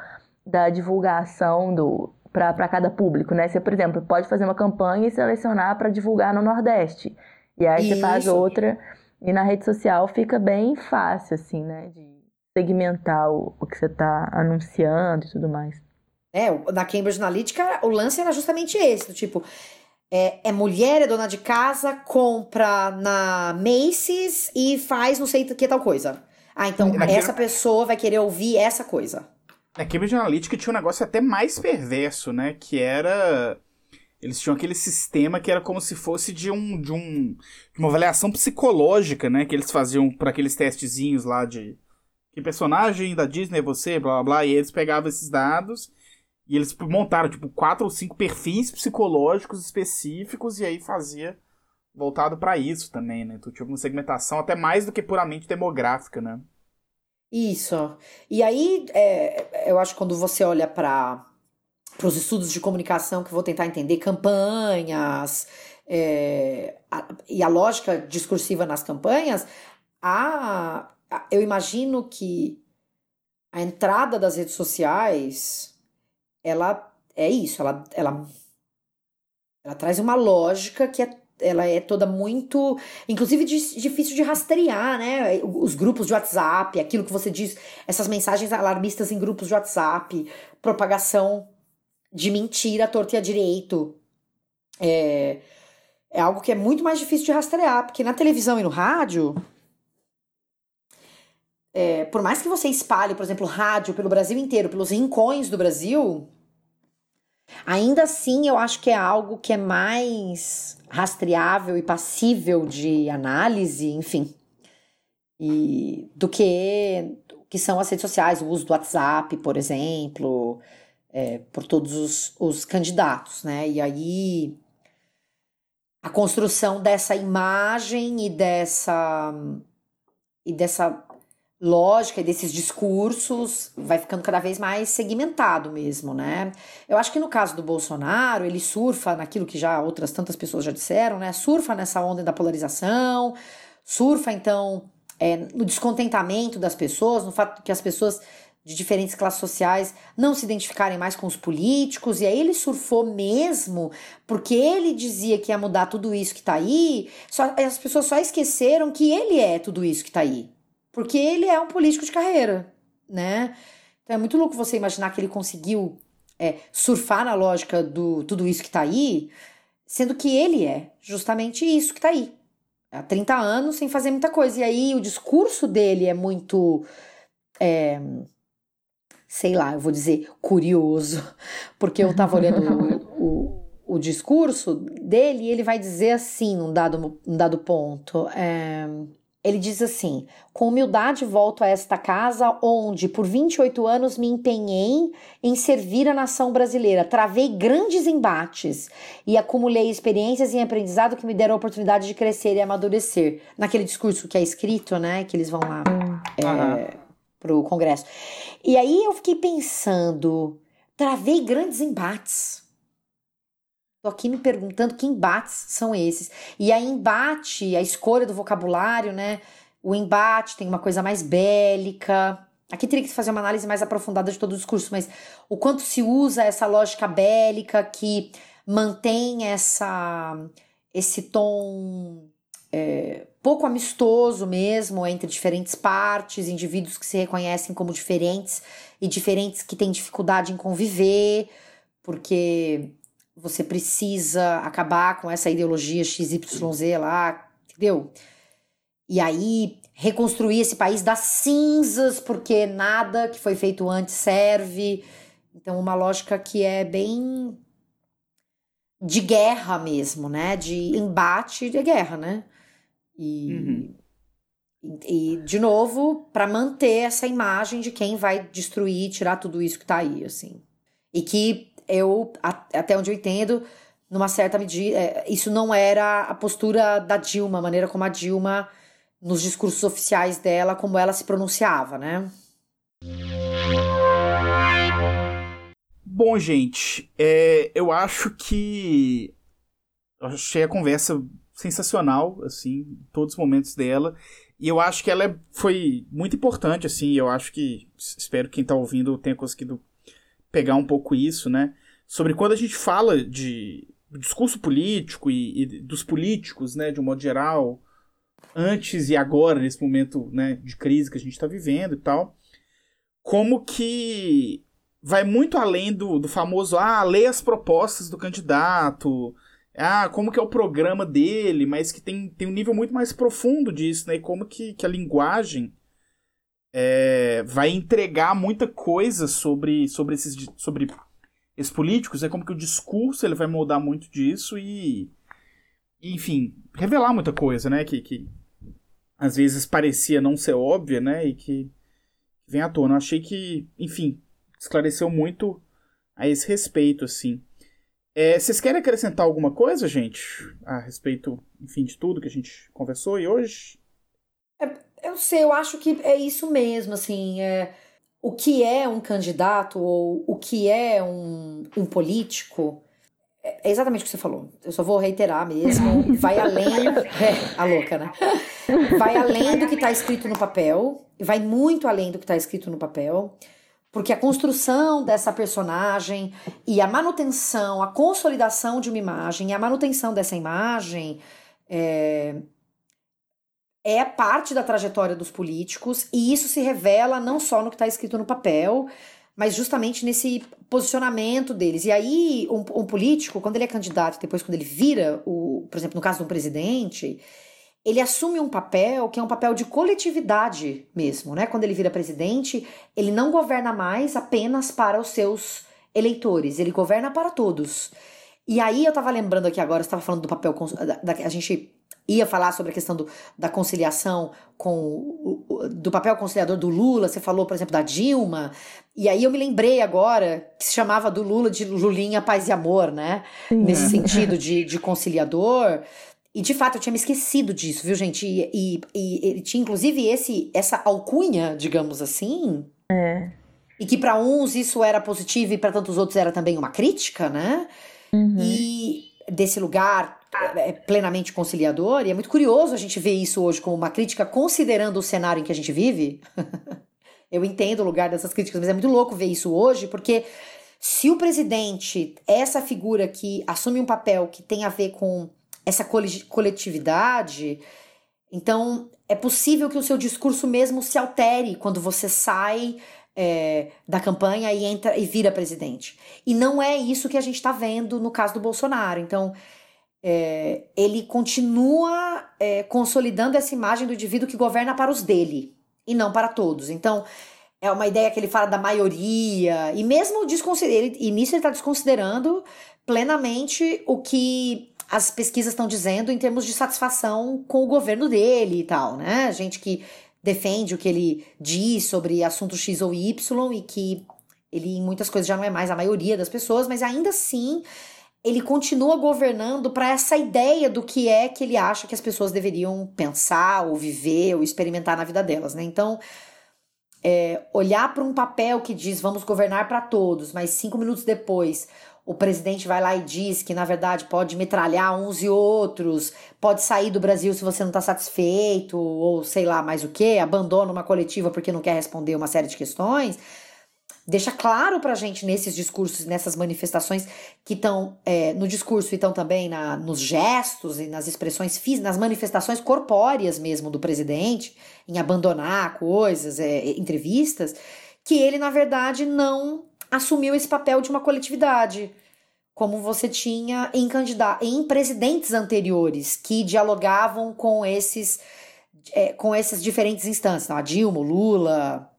da divulgação do para cada público, né? Você, por exemplo, pode fazer uma campanha e selecionar para divulgar no Nordeste. E aí isso. você faz outra. E na rede social fica bem fácil, assim, né? De segmentar o, o que você está anunciando e tudo mais. É, na Cambridge Analytica, o lance era justamente esse, do tipo, é, é, mulher, é dona de casa, compra na Macy's e faz não sei o que tal coisa. Ah, então essa pessoa vai querer ouvir essa coisa. Na Cambridge Analytica tinha um negócio até mais perverso, né? Que era. Eles tinham aquele sistema que era como se fosse de um. de, um, de uma avaliação psicológica, né? Que eles faziam para aqueles testezinhos lá de. Que personagem da Disney é você, blá blá blá. E eles pegavam esses dados e eles montaram, tipo, quatro ou cinco perfis psicológicos específicos e aí fazia voltado para isso também, né? Tu tinha uma segmentação até mais do que puramente demográfica, né? Isso. E aí, é, eu acho que quando você olha para os estudos de comunicação, que vou tentar entender campanhas é, a, e a lógica discursiva nas campanhas, a, a, eu imagino que a entrada das redes sociais ela é isso, ela, ela, ela traz uma lógica que é ela é toda muito, inclusive difícil de rastrear, né? Os grupos de WhatsApp, aquilo que você diz, essas mensagens alarmistas em grupos de WhatsApp, propagação de mentira, torta e a direito. É, é algo que é muito mais difícil de rastrear, porque na televisão e no rádio, é, por mais que você espalhe, por exemplo, rádio pelo Brasil inteiro, pelos rincões do Brasil, Ainda assim, eu acho que é algo que é mais rastreável e passível de análise, enfim, e do que que são as redes sociais, o uso do WhatsApp, por exemplo, é, por todos os, os candidatos, né? E aí a construção dessa imagem e dessa e dessa lógica e desses discursos vai ficando cada vez mais segmentado mesmo, né? Eu acho que no caso do Bolsonaro, ele surfa naquilo que já outras tantas pessoas já disseram, né? Surfa nessa onda da polarização, surfa então é, no descontentamento das pessoas, no fato que as pessoas de diferentes classes sociais não se identificarem mais com os políticos, e aí ele surfou mesmo, porque ele dizia que ia mudar tudo isso que tá aí, só, as pessoas só esqueceram que ele é tudo isso que tá aí. Porque ele é um político de carreira, né? Então é muito louco você imaginar que ele conseguiu é, surfar na lógica do tudo isso que tá aí, sendo que ele é justamente isso que tá aí. Há 30 anos sem fazer muita coisa. E aí o discurso dele é muito. É, sei lá, eu vou dizer curioso, porque eu tava olhando o, o, o, discurso dele e ele vai dizer assim, num dado, num dado ponto. É, ele diz assim: com humildade volto a esta casa onde, por 28 anos, me empenhei em servir a nação brasileira. Travei grandes embates e acumulei experiências e aprendizado que me deram a oportunidade de crescer e amadurecer. Naquele discurso que é escrito, né? Que eles vão lá é, uhum. pro Congresso. E aí eu fiquei pensando: travei grandes embates. Tô aqui me perguntando que embates são esses. E a embate, a escolha do vocabulário, né? O embate tem uma coisa mais bélica. Aqui teria que fazer uma análise mais aprofundada de todo o discurso, mas o quanto se usa essa lógica bélica que mantém essa esse tom é, pouco amistoso mesmo entre diferentes partes, indivíduos que se reconhecem como diferentes e diferentes que têm dificuldade em conviver, porque você precisa acabar com essa ideologia XYZ lá, entendeu? E aí reconstruir esse país das cinzas, porque nada que foi feito antes serve. Então, uma lógica que é bem de guerra mesmo, né? De embate de guerra, né? E, uhum. e, e, de novo, para manter essa imagem de quem vai destruir, tirar tudo isso que tá aí, assim. E que eu, até onde eu entendo, numa certa medida, é, isso não era a postura da Dilma, a maneira como a Dilma, nos discursos oficiais dela, como ela se pronunciava, né? Bom, gente, é, eu acho que. Eu achei a conversa sensacional, assim, todos os momentos dela. E eu acho que ela é, foi muito importante, assim. Eu acho que. Espero que quem está ouvindo tenha conseguido pegar um pouco isso, né? Sobre quando a gente fala de discurso político e, e dos políticos, né, de um modo geral, antes e agora, nesse momento né, de crise que a gente está vivendo e tal, como que vai muito além do, do famoso, ah, leia as propostas do candidato, ah, como que é o programa dele, mas que tem, tem um nível muito mais profundo disso, né, e como que, que a linguagem é, vai entregar muita coisa sobre, sobre esses sobre esses políticos, é como que o discurso ele vai moldar muito disso e, enfim, revelar muita coisa, né, que, que às vezes parecia não ser óbvia, né, e que vem à tona. Eu achei que, enfim, esclareceu muito a esse respeito, assim. É, vocês querem acrescentar alguma coisa, gente, a respeito, enfim, de tudo que a gente conversou e hoje? Eu sei, eu acho que é isso mesmo, assim, é, o que é um candidato ou o que é um, um político é, é exatamente o que você falou. Eu só vou reiterar mesmo. Vai além. É, a louca, né? Vai além do que está escrito no papel. Vai muito além do que está escrito no papel. Porque a construção dessa personagem e a manutenção, a consolidação de uma imagem e a manutenção dessa imagem é, é parte da trajetória dos políticos e isso se revela não só no que está escrito no papel, mas justamente nesse posicionamento deles. E aí, um, um, político, quando ele é candidato, depois quando ele vira, o, por exemplo, no caso de um presidente, ele assume um papel que é um papel de coletividade mesmo, né? Quando ele vira presidente, ele não governa mais apenas para os seus eleitores, ele governa para todos. E aí eu tava lembrando aqui agora, você tava falando do papel da, da, a gente ia falar sobre a questão do, da conciliação com o, do papel conciliador do Lula, você falou, por exemplo, da Dilma, e aí eu me lembrei agora que se chamava do Lula de Lulinha Paz e Amor, né? Nesse é. sentido de, de conciliador. E de fato eu tinha me esquecido disso, viu, gente? E, e, e ele tinha inclusive esse, essa alcunha, digamos assim. É. E que para uns isso era positivo e para tantos outros era também uma crítica, né? Uhum. E desse lugar é, é plenamente conciliador, e é muito curioso a gente ver isso hoje como uma crítica, considerando o cenário em que a gente vive. Eu entendo o lugar dessas críticas, mas é muito louco ver isso hoje, porque se o presidente essa figura que assume um papel que tem a ver com essa coletividade, então é possível que o seu discurso mesmo se altere quando você sai é, da campanha e entra e vira presidente. E não é isso que a gente está vendo no caso do Bolsonaro. Então, é, ele continua é, consolidando essa imagem do indivíduo que governa para os dele e não para todos. Então, é uma ideia que ele fala da maioria, e mesmo desconsiderando, e nisso ele está desconsiderando plenamente o que as pesquisas estão dizendo em termos de satisfação com o governo dele e tal, né? Gente que defende o que ele diz sobre assunto X ou Y e que ele em muitas coisas já não é mais a maioria das pessoas, mas ainda assim ele continua governando para essa ideia do que é que ele acha que as pessoas deveriam pensar ou viver ou experimentar na vida delas, né? Então, é, olhar para um papel que diz vamos governar para todos, mas cinco minutos depois o presidente vai lá e diz que, na verdade, pode metralhar uns e outros, pode sair do Brasil se você não está satisfeito, ou sei lá mais o que, abandona uma coletiva porque não quer responder uma série de questões. Deixa claro pra gente nesses discursos, nessas manifestações que estão é, no discurso e estão também na, nos gestos e nas expressões físicas, nas manifestações corpóreas mesmo do presidente, em abandonar coisas, é, entrevistas, que ele, na verdade, não assumiu esse papel de uma coletividade, como você tinha em candidato, em presidentes anteriores que dialogavam com esses é, com essas diferentes instâncias, a Dilma, Lula,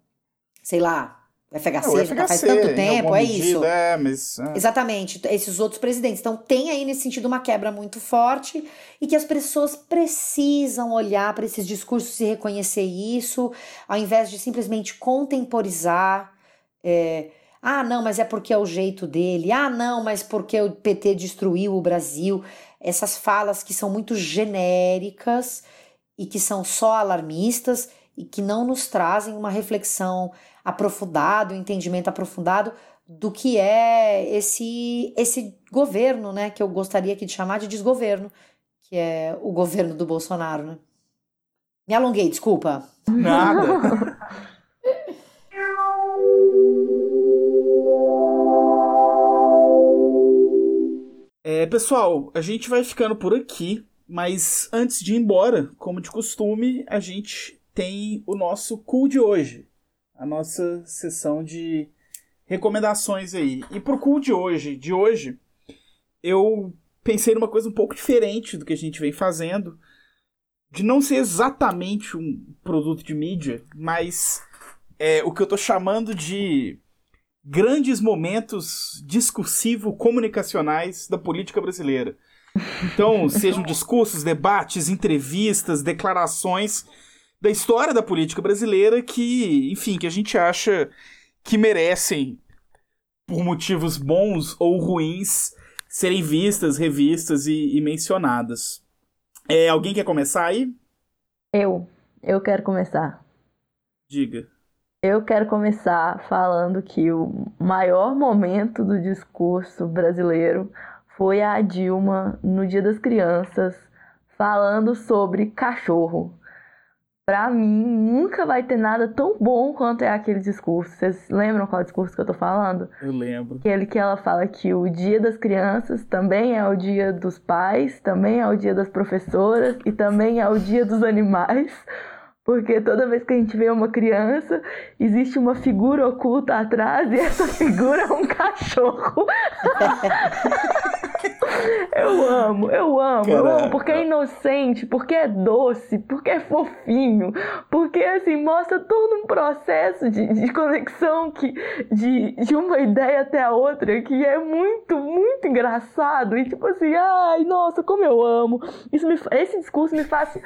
sei lá, o FHC, é, o FHC faz tanto tempo, é medida, isso. É, mas, é. Exatamente, esses outros presidentes. Então tem aí nesse sentido uma quebra muito forte e que as pessoas precisam olhar para esses discursos e reconhecer isso, ao invés de simplesmente contemporizar. É, ah, não, mas é porque é o jeito dele. Ah, não, mas porque o PT destruiu o Brasil. Essas falas que são muito genéricas e que são só alarmistas e que não nos trazem uma reflexão aprofundada, um entendimento aprofundado do que é esse esse governo, né, que eu gostaria aqui de chamar de desgoverno, que é o governo do Bolsonaro, né? Me alonguei, desculpa. Nada. É, pessoal, a gente vai ficando por aqui, mas antes de ir embora, como de costume, a gente tem o nosso cool de hoje, a nossa sessão de recomendações aí. E pro cool de hoje, de hoje, eu pensei numa coisa um pouco diferente do que a gente vem fazendo, de não ser exatamente um produto de mídia, mas é o que eu tô chamando de grandes momentos discursivo-comunicacionais da política brasileira. Então, sejam discursos, debates, entrevistas, declarações da história da política brasileira que, enfim, que a gente acha que merecem, por motivos bons ou ruins, serem vistas, revistas e, e mencionadas. É, alguém quer começar aí? Eu. Eu quero começar. Diga. Eu quero começar falando que o maior momento do discurso brasileiro foi a Dilma no Dia das Crianças falando sobre cachorro. Para mim, nunca vai ter nada tão bom quanto é aquele discurso. Vocês lembram qual discurso que eu tô falando? Eu lembro. Aquele que ela fala que o Dia das Crianças também é o dia dos pais, também é o dia das professoras e também é o dia dos animais porque toda vez que a gente vê uma criança, existe uma figura oculta atrás e essa figura é um cachorro. eu amo, eu amo, Caraca. eu amo, porque é inocente, porque é doce, porque é fofinho, porque assim mostra todo um processo de, de conexão que, de, de uma ideia até a outra que é muito, muito engraçado. E tipo assim, ai, nossa, como eu amo. Isso me, esse discurso me faz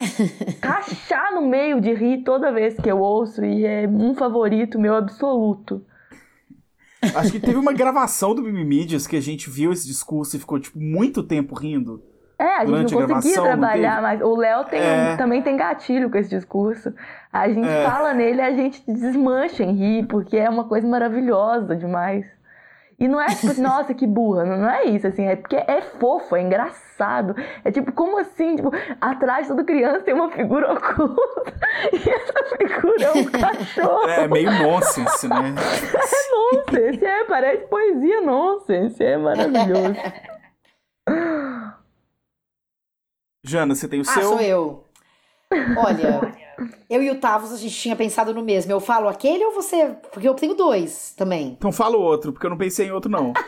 rachar no meio de rir toda vez que eu ouço e é um favorito meu absoluto. Acho que teve uma gravação do Mimimídias que a gente viu esse discurso e ficou tipo muito tempo rindo. É, a gente não conseguia trabalhar, mas o Léo é... também tem gatilho com esse discurso. A gente é... fala nele, a gente desmancha em rir, porque é uma coisa maravilhosa demais. E não é tipo assim, nossa, que burra. Não, não é isso, assim. É porque é fofo, é engraçado. É tipo, como assim? Tipo, atrás de toda criança tem uma figura oculta. E essa figura é um cachorro. É meio nonsense, né? É nonsense, é. Parece poesia nonsense. É maravilhoso. Jana, você tem o ah, seu? sou eu. Olha, eu e o Tavos, a gente tinha pensado no mesmo. Eu falo aquele ou você. Porque eu tenho dois também. Então fala o outro, porque eu não pensei em outro, não.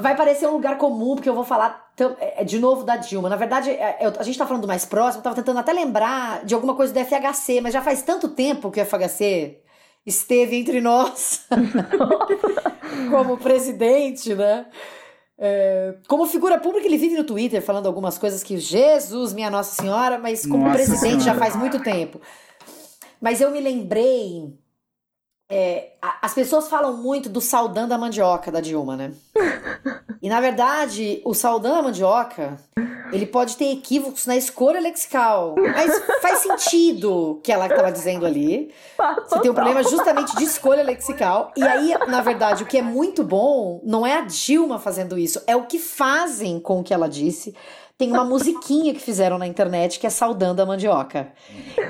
Vai parecer um lugar comum, porque eu vou falar é, é, de novo da Dilma. Na verdade, é, a gente tá falando mais próximo, eu tava tentando até lembrar de alguma coisa do FHC, mas já faz tanto tempo que o FHC esteve entre nós como presidente, né? É, como figura pública, ele vive no Twitter falando algumas coisas que Jesus, minha Nossa Senhora, mas como Nossa presidente senhora. já faz muito tempo. Mas eu me lembrei. É, as pessoas falam muito do saudando a mandioca da Dilma, né? E na verdade, o saudando a mandioca, ele pode ter equívocos na escolha lexical. Mas faz sentido o que ela estava dizendo ali. Você tem um problema justamente de escolha lexical. E aí, na verdade, o que é muito bom não é a Dilma fazendo isso, é o que fazem com o que ela disse tem uma musiquinha que fizeram na internet que é saudando a mandioca.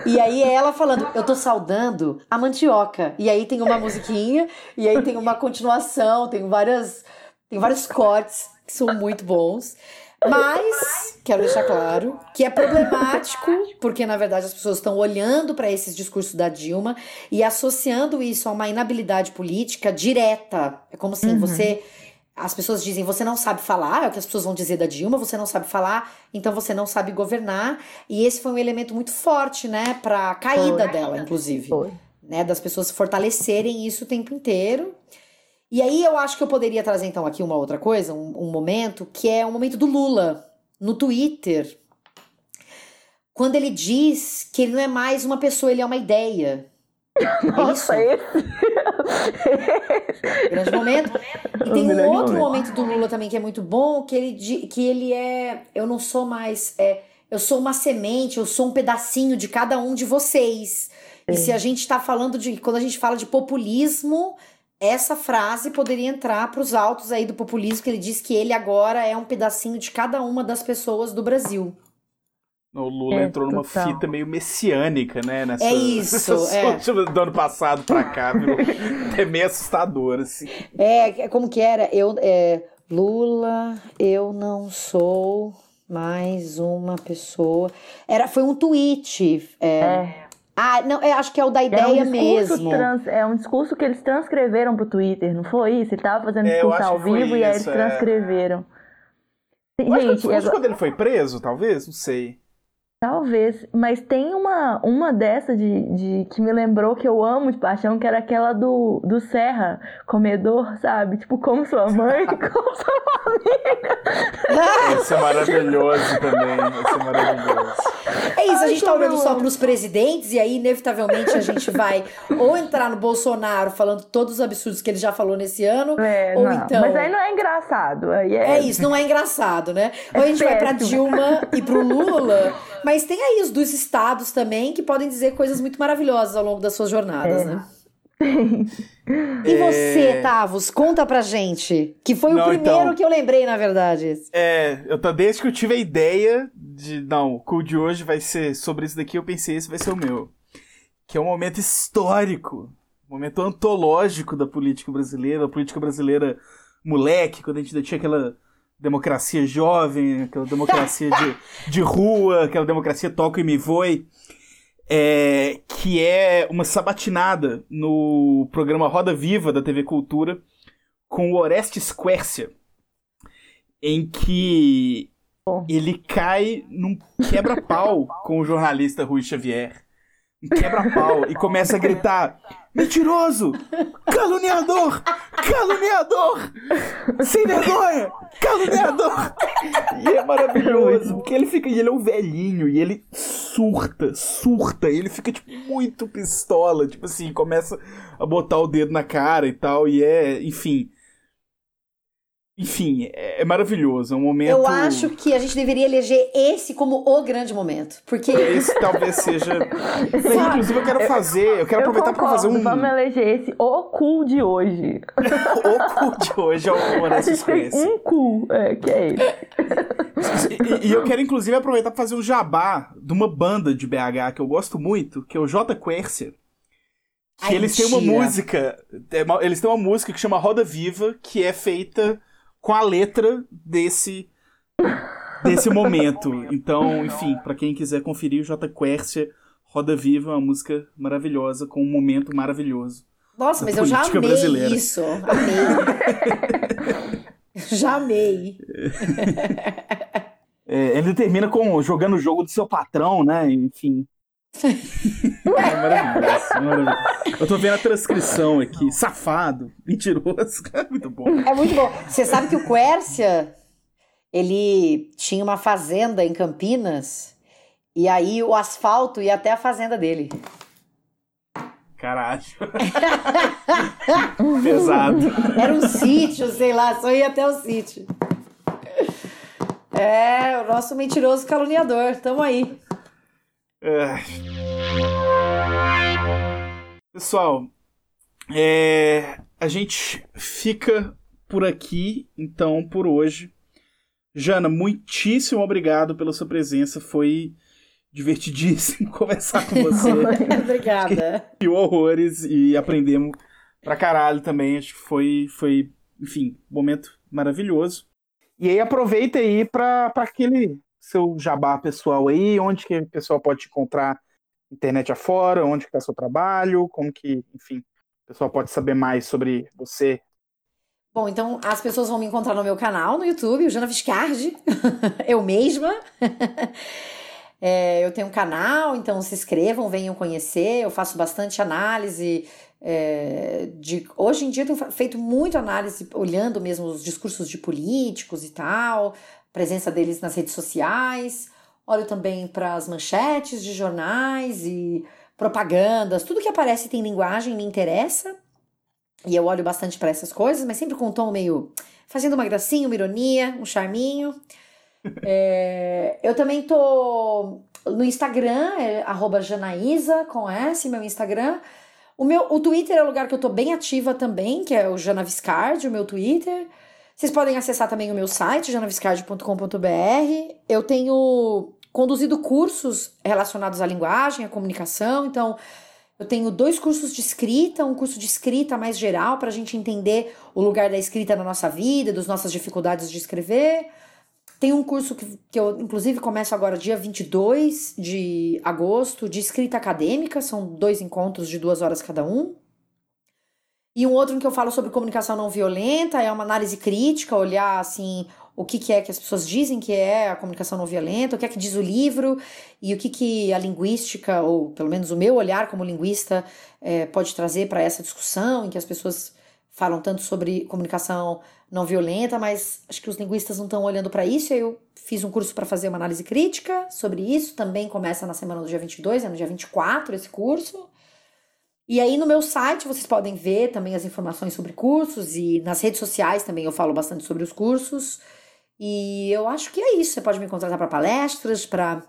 E aí é ela falando, eu tô saudando a mandioca. E aí tem uma musiquinha, e aí tem uma continuação, tem várias. Tem vários cortes que são muito bons. Mas, quero deixar claro que é problemático, porque na verdade as pessoas estão olhando para esses discursos da Dilma e associando isso a uma inabilidade política direta. É como se uhum. você as pessoas dizem, você não sabe falar, é o que as pessoas vão dizer da Dilma, você não sabe falar, então você não sabe governar. E esse foi um elemento muito forte, né, para a caída foi. dela, inclusive. Foi. Né, das pessoas fortalecerem isso o tempo inteiro. E aí eu acho que eu poderia trazer então aqui uma outra coisa, um, um momento, que é o um momento do Lula no Twitter. Quando ele diz que ele não é mais uma pessoa, ele é uma ideia. Nossa, é isso. Grande momento. E tem um outro momento do Lula também que é muito bom, que ele, que ele é. Eu não sou mais. É, eu sou uma semente, eu sou um pedacinho de cada um de vocês. E se a gente está falando de. Quando a gente fala de populismo, essa frase poderia entrar para os altos aí do populismo, que ele diz que ele agora é um pedacinho de cada uma das pessoas do Brasil. O Lula é, entrou numa total. fita meio messiânica, né? Nessa, é isso. é. Do ano passado pra cá, viu? é meio assustador, assim. É, é, como que era? Eu, é, Lula, eu não sou mais uma pessoa. Era, foi um tweet. É. é. Ah, não, é, acho que é o da ideia é um mesmo. Trans, é um discurso que eles transcreveram pro Twitter, não foi isso? Ele tava fazendo é, discurso ao vivo e aí eles transcreveram. Gente, acho que quando ele foi preso, talvez? Não sei. Talvez, mas tem uma, uma dessa de, de que me lembrou que eu amo de paixão, que era aquela do, do Serra, comedor, sabe? Tipo, como sua mãe, como sua amiga. Esse é maravilhoso também, esse é maravilhoso. É isso, a gente tá olhando só pros presidentes e aí, inevitavelmente, a gente vai ou entrar no Bolsonaro falando todos os absurdos que ele já falou nesse ano, é, ou não. então... Mas aí não é engraçado. Aí é... é isso, não é engraçado, né? É ou a gente péssimo. vai pra Dilma e pro Lula... Mas tem aí os dos estados também que podem dizer coisas muito maravilhosas ao longo das suas jornadas, é. né? e você. Tavos, conta pra gente. Que foi não, o primeiro então, que eu lembrei, na verdade. É, eu tô desde que eu tive a ideia de. Não, o cool de hoje vai ser sobre isso daqui, eu pensei, esse vai ser o meu. Que é um momento histórico, um momento antológico da política brasileira, a política brasileira moleque, quando a gente ainda tinha aquela democracia jovem, aquela democracia de, de rua, aquela democracia toca e me voe, é, que é uma sabatinada no programa Roda Viva da TV Cultura com o Orestes Quercia, em que ele cai num quebra-pau com o jornalista Rui Xavier. Um quebra-pau e começa a gritar: Mentiroso! Caluniador! Caluniador! Sem vergonha! Caluniador! E é maravilhoso, porque ele fica. E ele é um velhinho, e ele surta, surta, e ele fica, tipo, muito pistola. Tipo assim, começa a botar o dedo na cara e tal, e é, enfim. Enfim, é, é, maravilhoso. É um momento. Eu acho que a gente deveria eleger esse como o grande momento. Porque. Esse talvez seja. Inclusive, eu quero fazer. Eu quero eu aproveitar para fazer um. Vamos eleger esse o cool de hoje. o cool de hoje é o Horácio tem Um cool, é, que é esse. E, e, eu quero, inclusive, aproveitar para fazer um jabá de uma banda de BH que eu gosto muito, que é o J Quercia. Que Ai, eles têm uma música. É eles têm uma música que chama Roda Viva, que é feita com a letra desse desse momento. Então, enfim, para quem quiser conferir, o J Quercia Roda Viva, uma música maravilhosa com um momento maravilhoso. Nossa, mas eu já amei brasileira. isso. Amei. já amei. É, ele termina com jogando o jogo do seu patrão, né? Enfim. maravilhoso, maravilhoso. Eu tô vendo a transcrição aqui. Safado, mentiroso. muito bom. É muito bom. Você sabe que o Quércia, ele tinha uma fazenda em Campinas e aí o asfalto ia até a fazenda dele. Caralho. Pesado. Era um sítio, sei lá, só ia até o sítio. É, o nosso mentiroso caluniador, tamo aí. Pessoal, é, a gente fica por aqui, então, por hoje. Jana, muitíssimo obrigado pela sua presença. Foi divertidíssimo conversar com você. Obrigada. E horrores e aprendemos pra caralho também. Acho que foi, foi enfim, um momento maravilhoso. E aí aproveita aí para aquele seu jabá pessoal aí, onde que o pessoal pode te encontrar internet afora, onde que tá seu trabalho, como que, enfim, o pessoal pode saber mais sobre você. Bom, então as pessoas vão me encontrar no meu canal no YouTube, o Jana Viscardi, eu mesma. É, eu tenho um canal, então se inscrevam, venham conhecer. Eu faço bastante análise. É, de, hoje em dia eu tenho feito muito análise, olhando mesmo os discursos de políticos e tal, presença deles nas redes sociais. Olho também para as manchetes de jornais e propagandas, tudo que aparece tem linguagem me interessa. E eu olho bastante para essas coisas, mas sempre com um tom meio fazendo uma gracinha, uma ironia, um charminho. É, eu também tô no Instagram, é Janaísa, com S, meu Instagram. O, meu, o Twitter é o lugar que eu tô bem ativa também, que é o Jana Viscardi, o meu Twitter. Vocês podem acessar também o meu site, janaviscardi.com.br. Eu tenho conduzido cursos relacionados à linguagem, à comunicação, então eu tenho dois cursos de escrita, um curso de escrita mais geral para a gente entender o lugar da escrita na nossa vida, das nossas dificuldades de escrever. Tem um curso que, que eu, inclusive, começo agora dia 22 de agosto, de escrita acadêmica, são dois encontros de duas horas cada um. E um outro em que eu falo sobre comunicação não violenta, é uma análise crítica, olhar assim o que, que é que as pessoas dizem que é a comunicação não violenta, o que é que diz o livro e o que, que a linguística, ou pelo menos o meu olhar como linguista, é, pode trazer para essa discussão em que as pessoas falam tanto sobre comunicação não violenta, mas acho que os linguistas não estão olhando para isso. Eu fiz um curso para fazer uma análise crítica sobre isso. Também começa na semana do dia 22, é no dia 24 esse curso. E aí no meu site vocês podem ver também as informações sobre cursos e nas redes sociais também eu falo bastante sobre os cursos. E eu acho que é isso. Você pode me contratar para palestras, para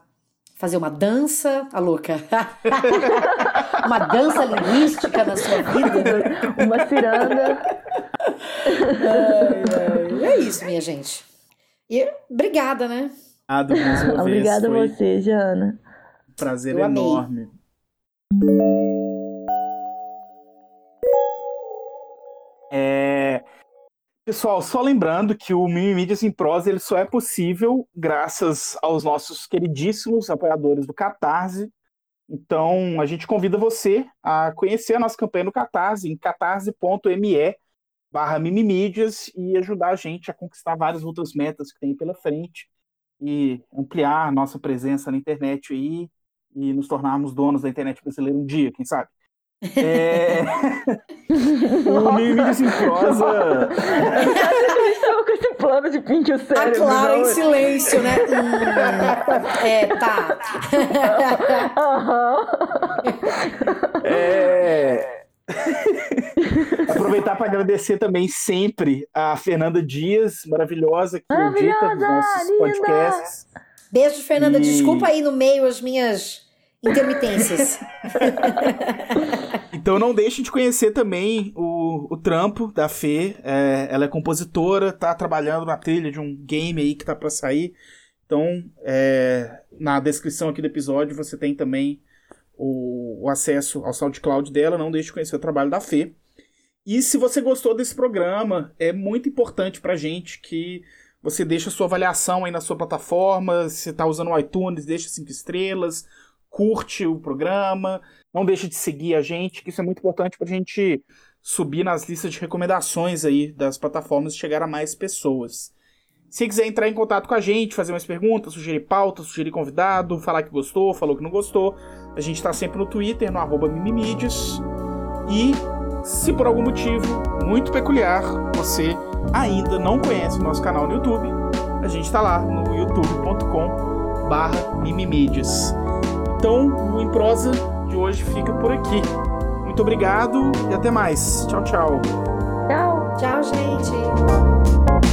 fazer uma dança, a louca. uma dança linguística na sua vida. Uma ciranda. Ai, ai. É isso, minha gente. E obrigada, né? Uma Obrigada a você, Jana. Prazer Eu enorme. É... Pessoal, só lembrando que o Mimimídias em Prosa ele só é possível graças aos nossos queridíssimos apoiadores do Catarse. Então, a gente convida você a conhecer a nossa campanha no Catarse, em catarse.me barra Mimimídias e ajudar a gente a conquistar várias outras metas que tem pela frente e ampliar nossa presença na internet aí e nos tornarmos donos da internet brasileira um dia, quem sabe? É... o Mimimídias em prosa... Estava com esse plano de pink o cérebro. A Clara em silêncio, né? hum, é, tá. Uhum. é... Aproveitar para agradecer também sempre a Fernanda Dias, maravilhosa, que edita os nossos linda. podcasts. Beijo, Fernanda. E... Desculpa aí no meio as minhas intermitências. então não deixe de conhecer também o, o trampo da Fê. É, ela é compositora, tá trabalhando na trilha de um game aí que tá para sair. Então, é, na descrição aqui do episódio você tem também o, o acesso ao SoundCloud dela, não deixe de conhecer o trabalho da Fê. E se você gostou desse programa, é muito importante pra gente que você deixe a sua avaliação aí na sua plataforma, se está usando o iTunes, deixa cinco estrelas, curte o programa, não deixe de seguir a gente, que isso é muito importante pra gente subir nas listas de recomendações aí das plataformas e chegar a mais pessoas. Se quiser entrar em contato com a gente, fazer mais perguntas, sugerir pauta, sugerir convidado, falar que gostou, falou que não gostou, a gente tá sempre no Twitter, no Mimimides. E se por algum motivo muito peculiar você ainda não conhece o nosso canal no YouTube, a gente tá lá no youtube.com barra Mimimides. Então, o Em Prosa de hoje fica por aqui. Muito obrigado e até mais. Tchau, tchau. Tchau. Tchau, gente.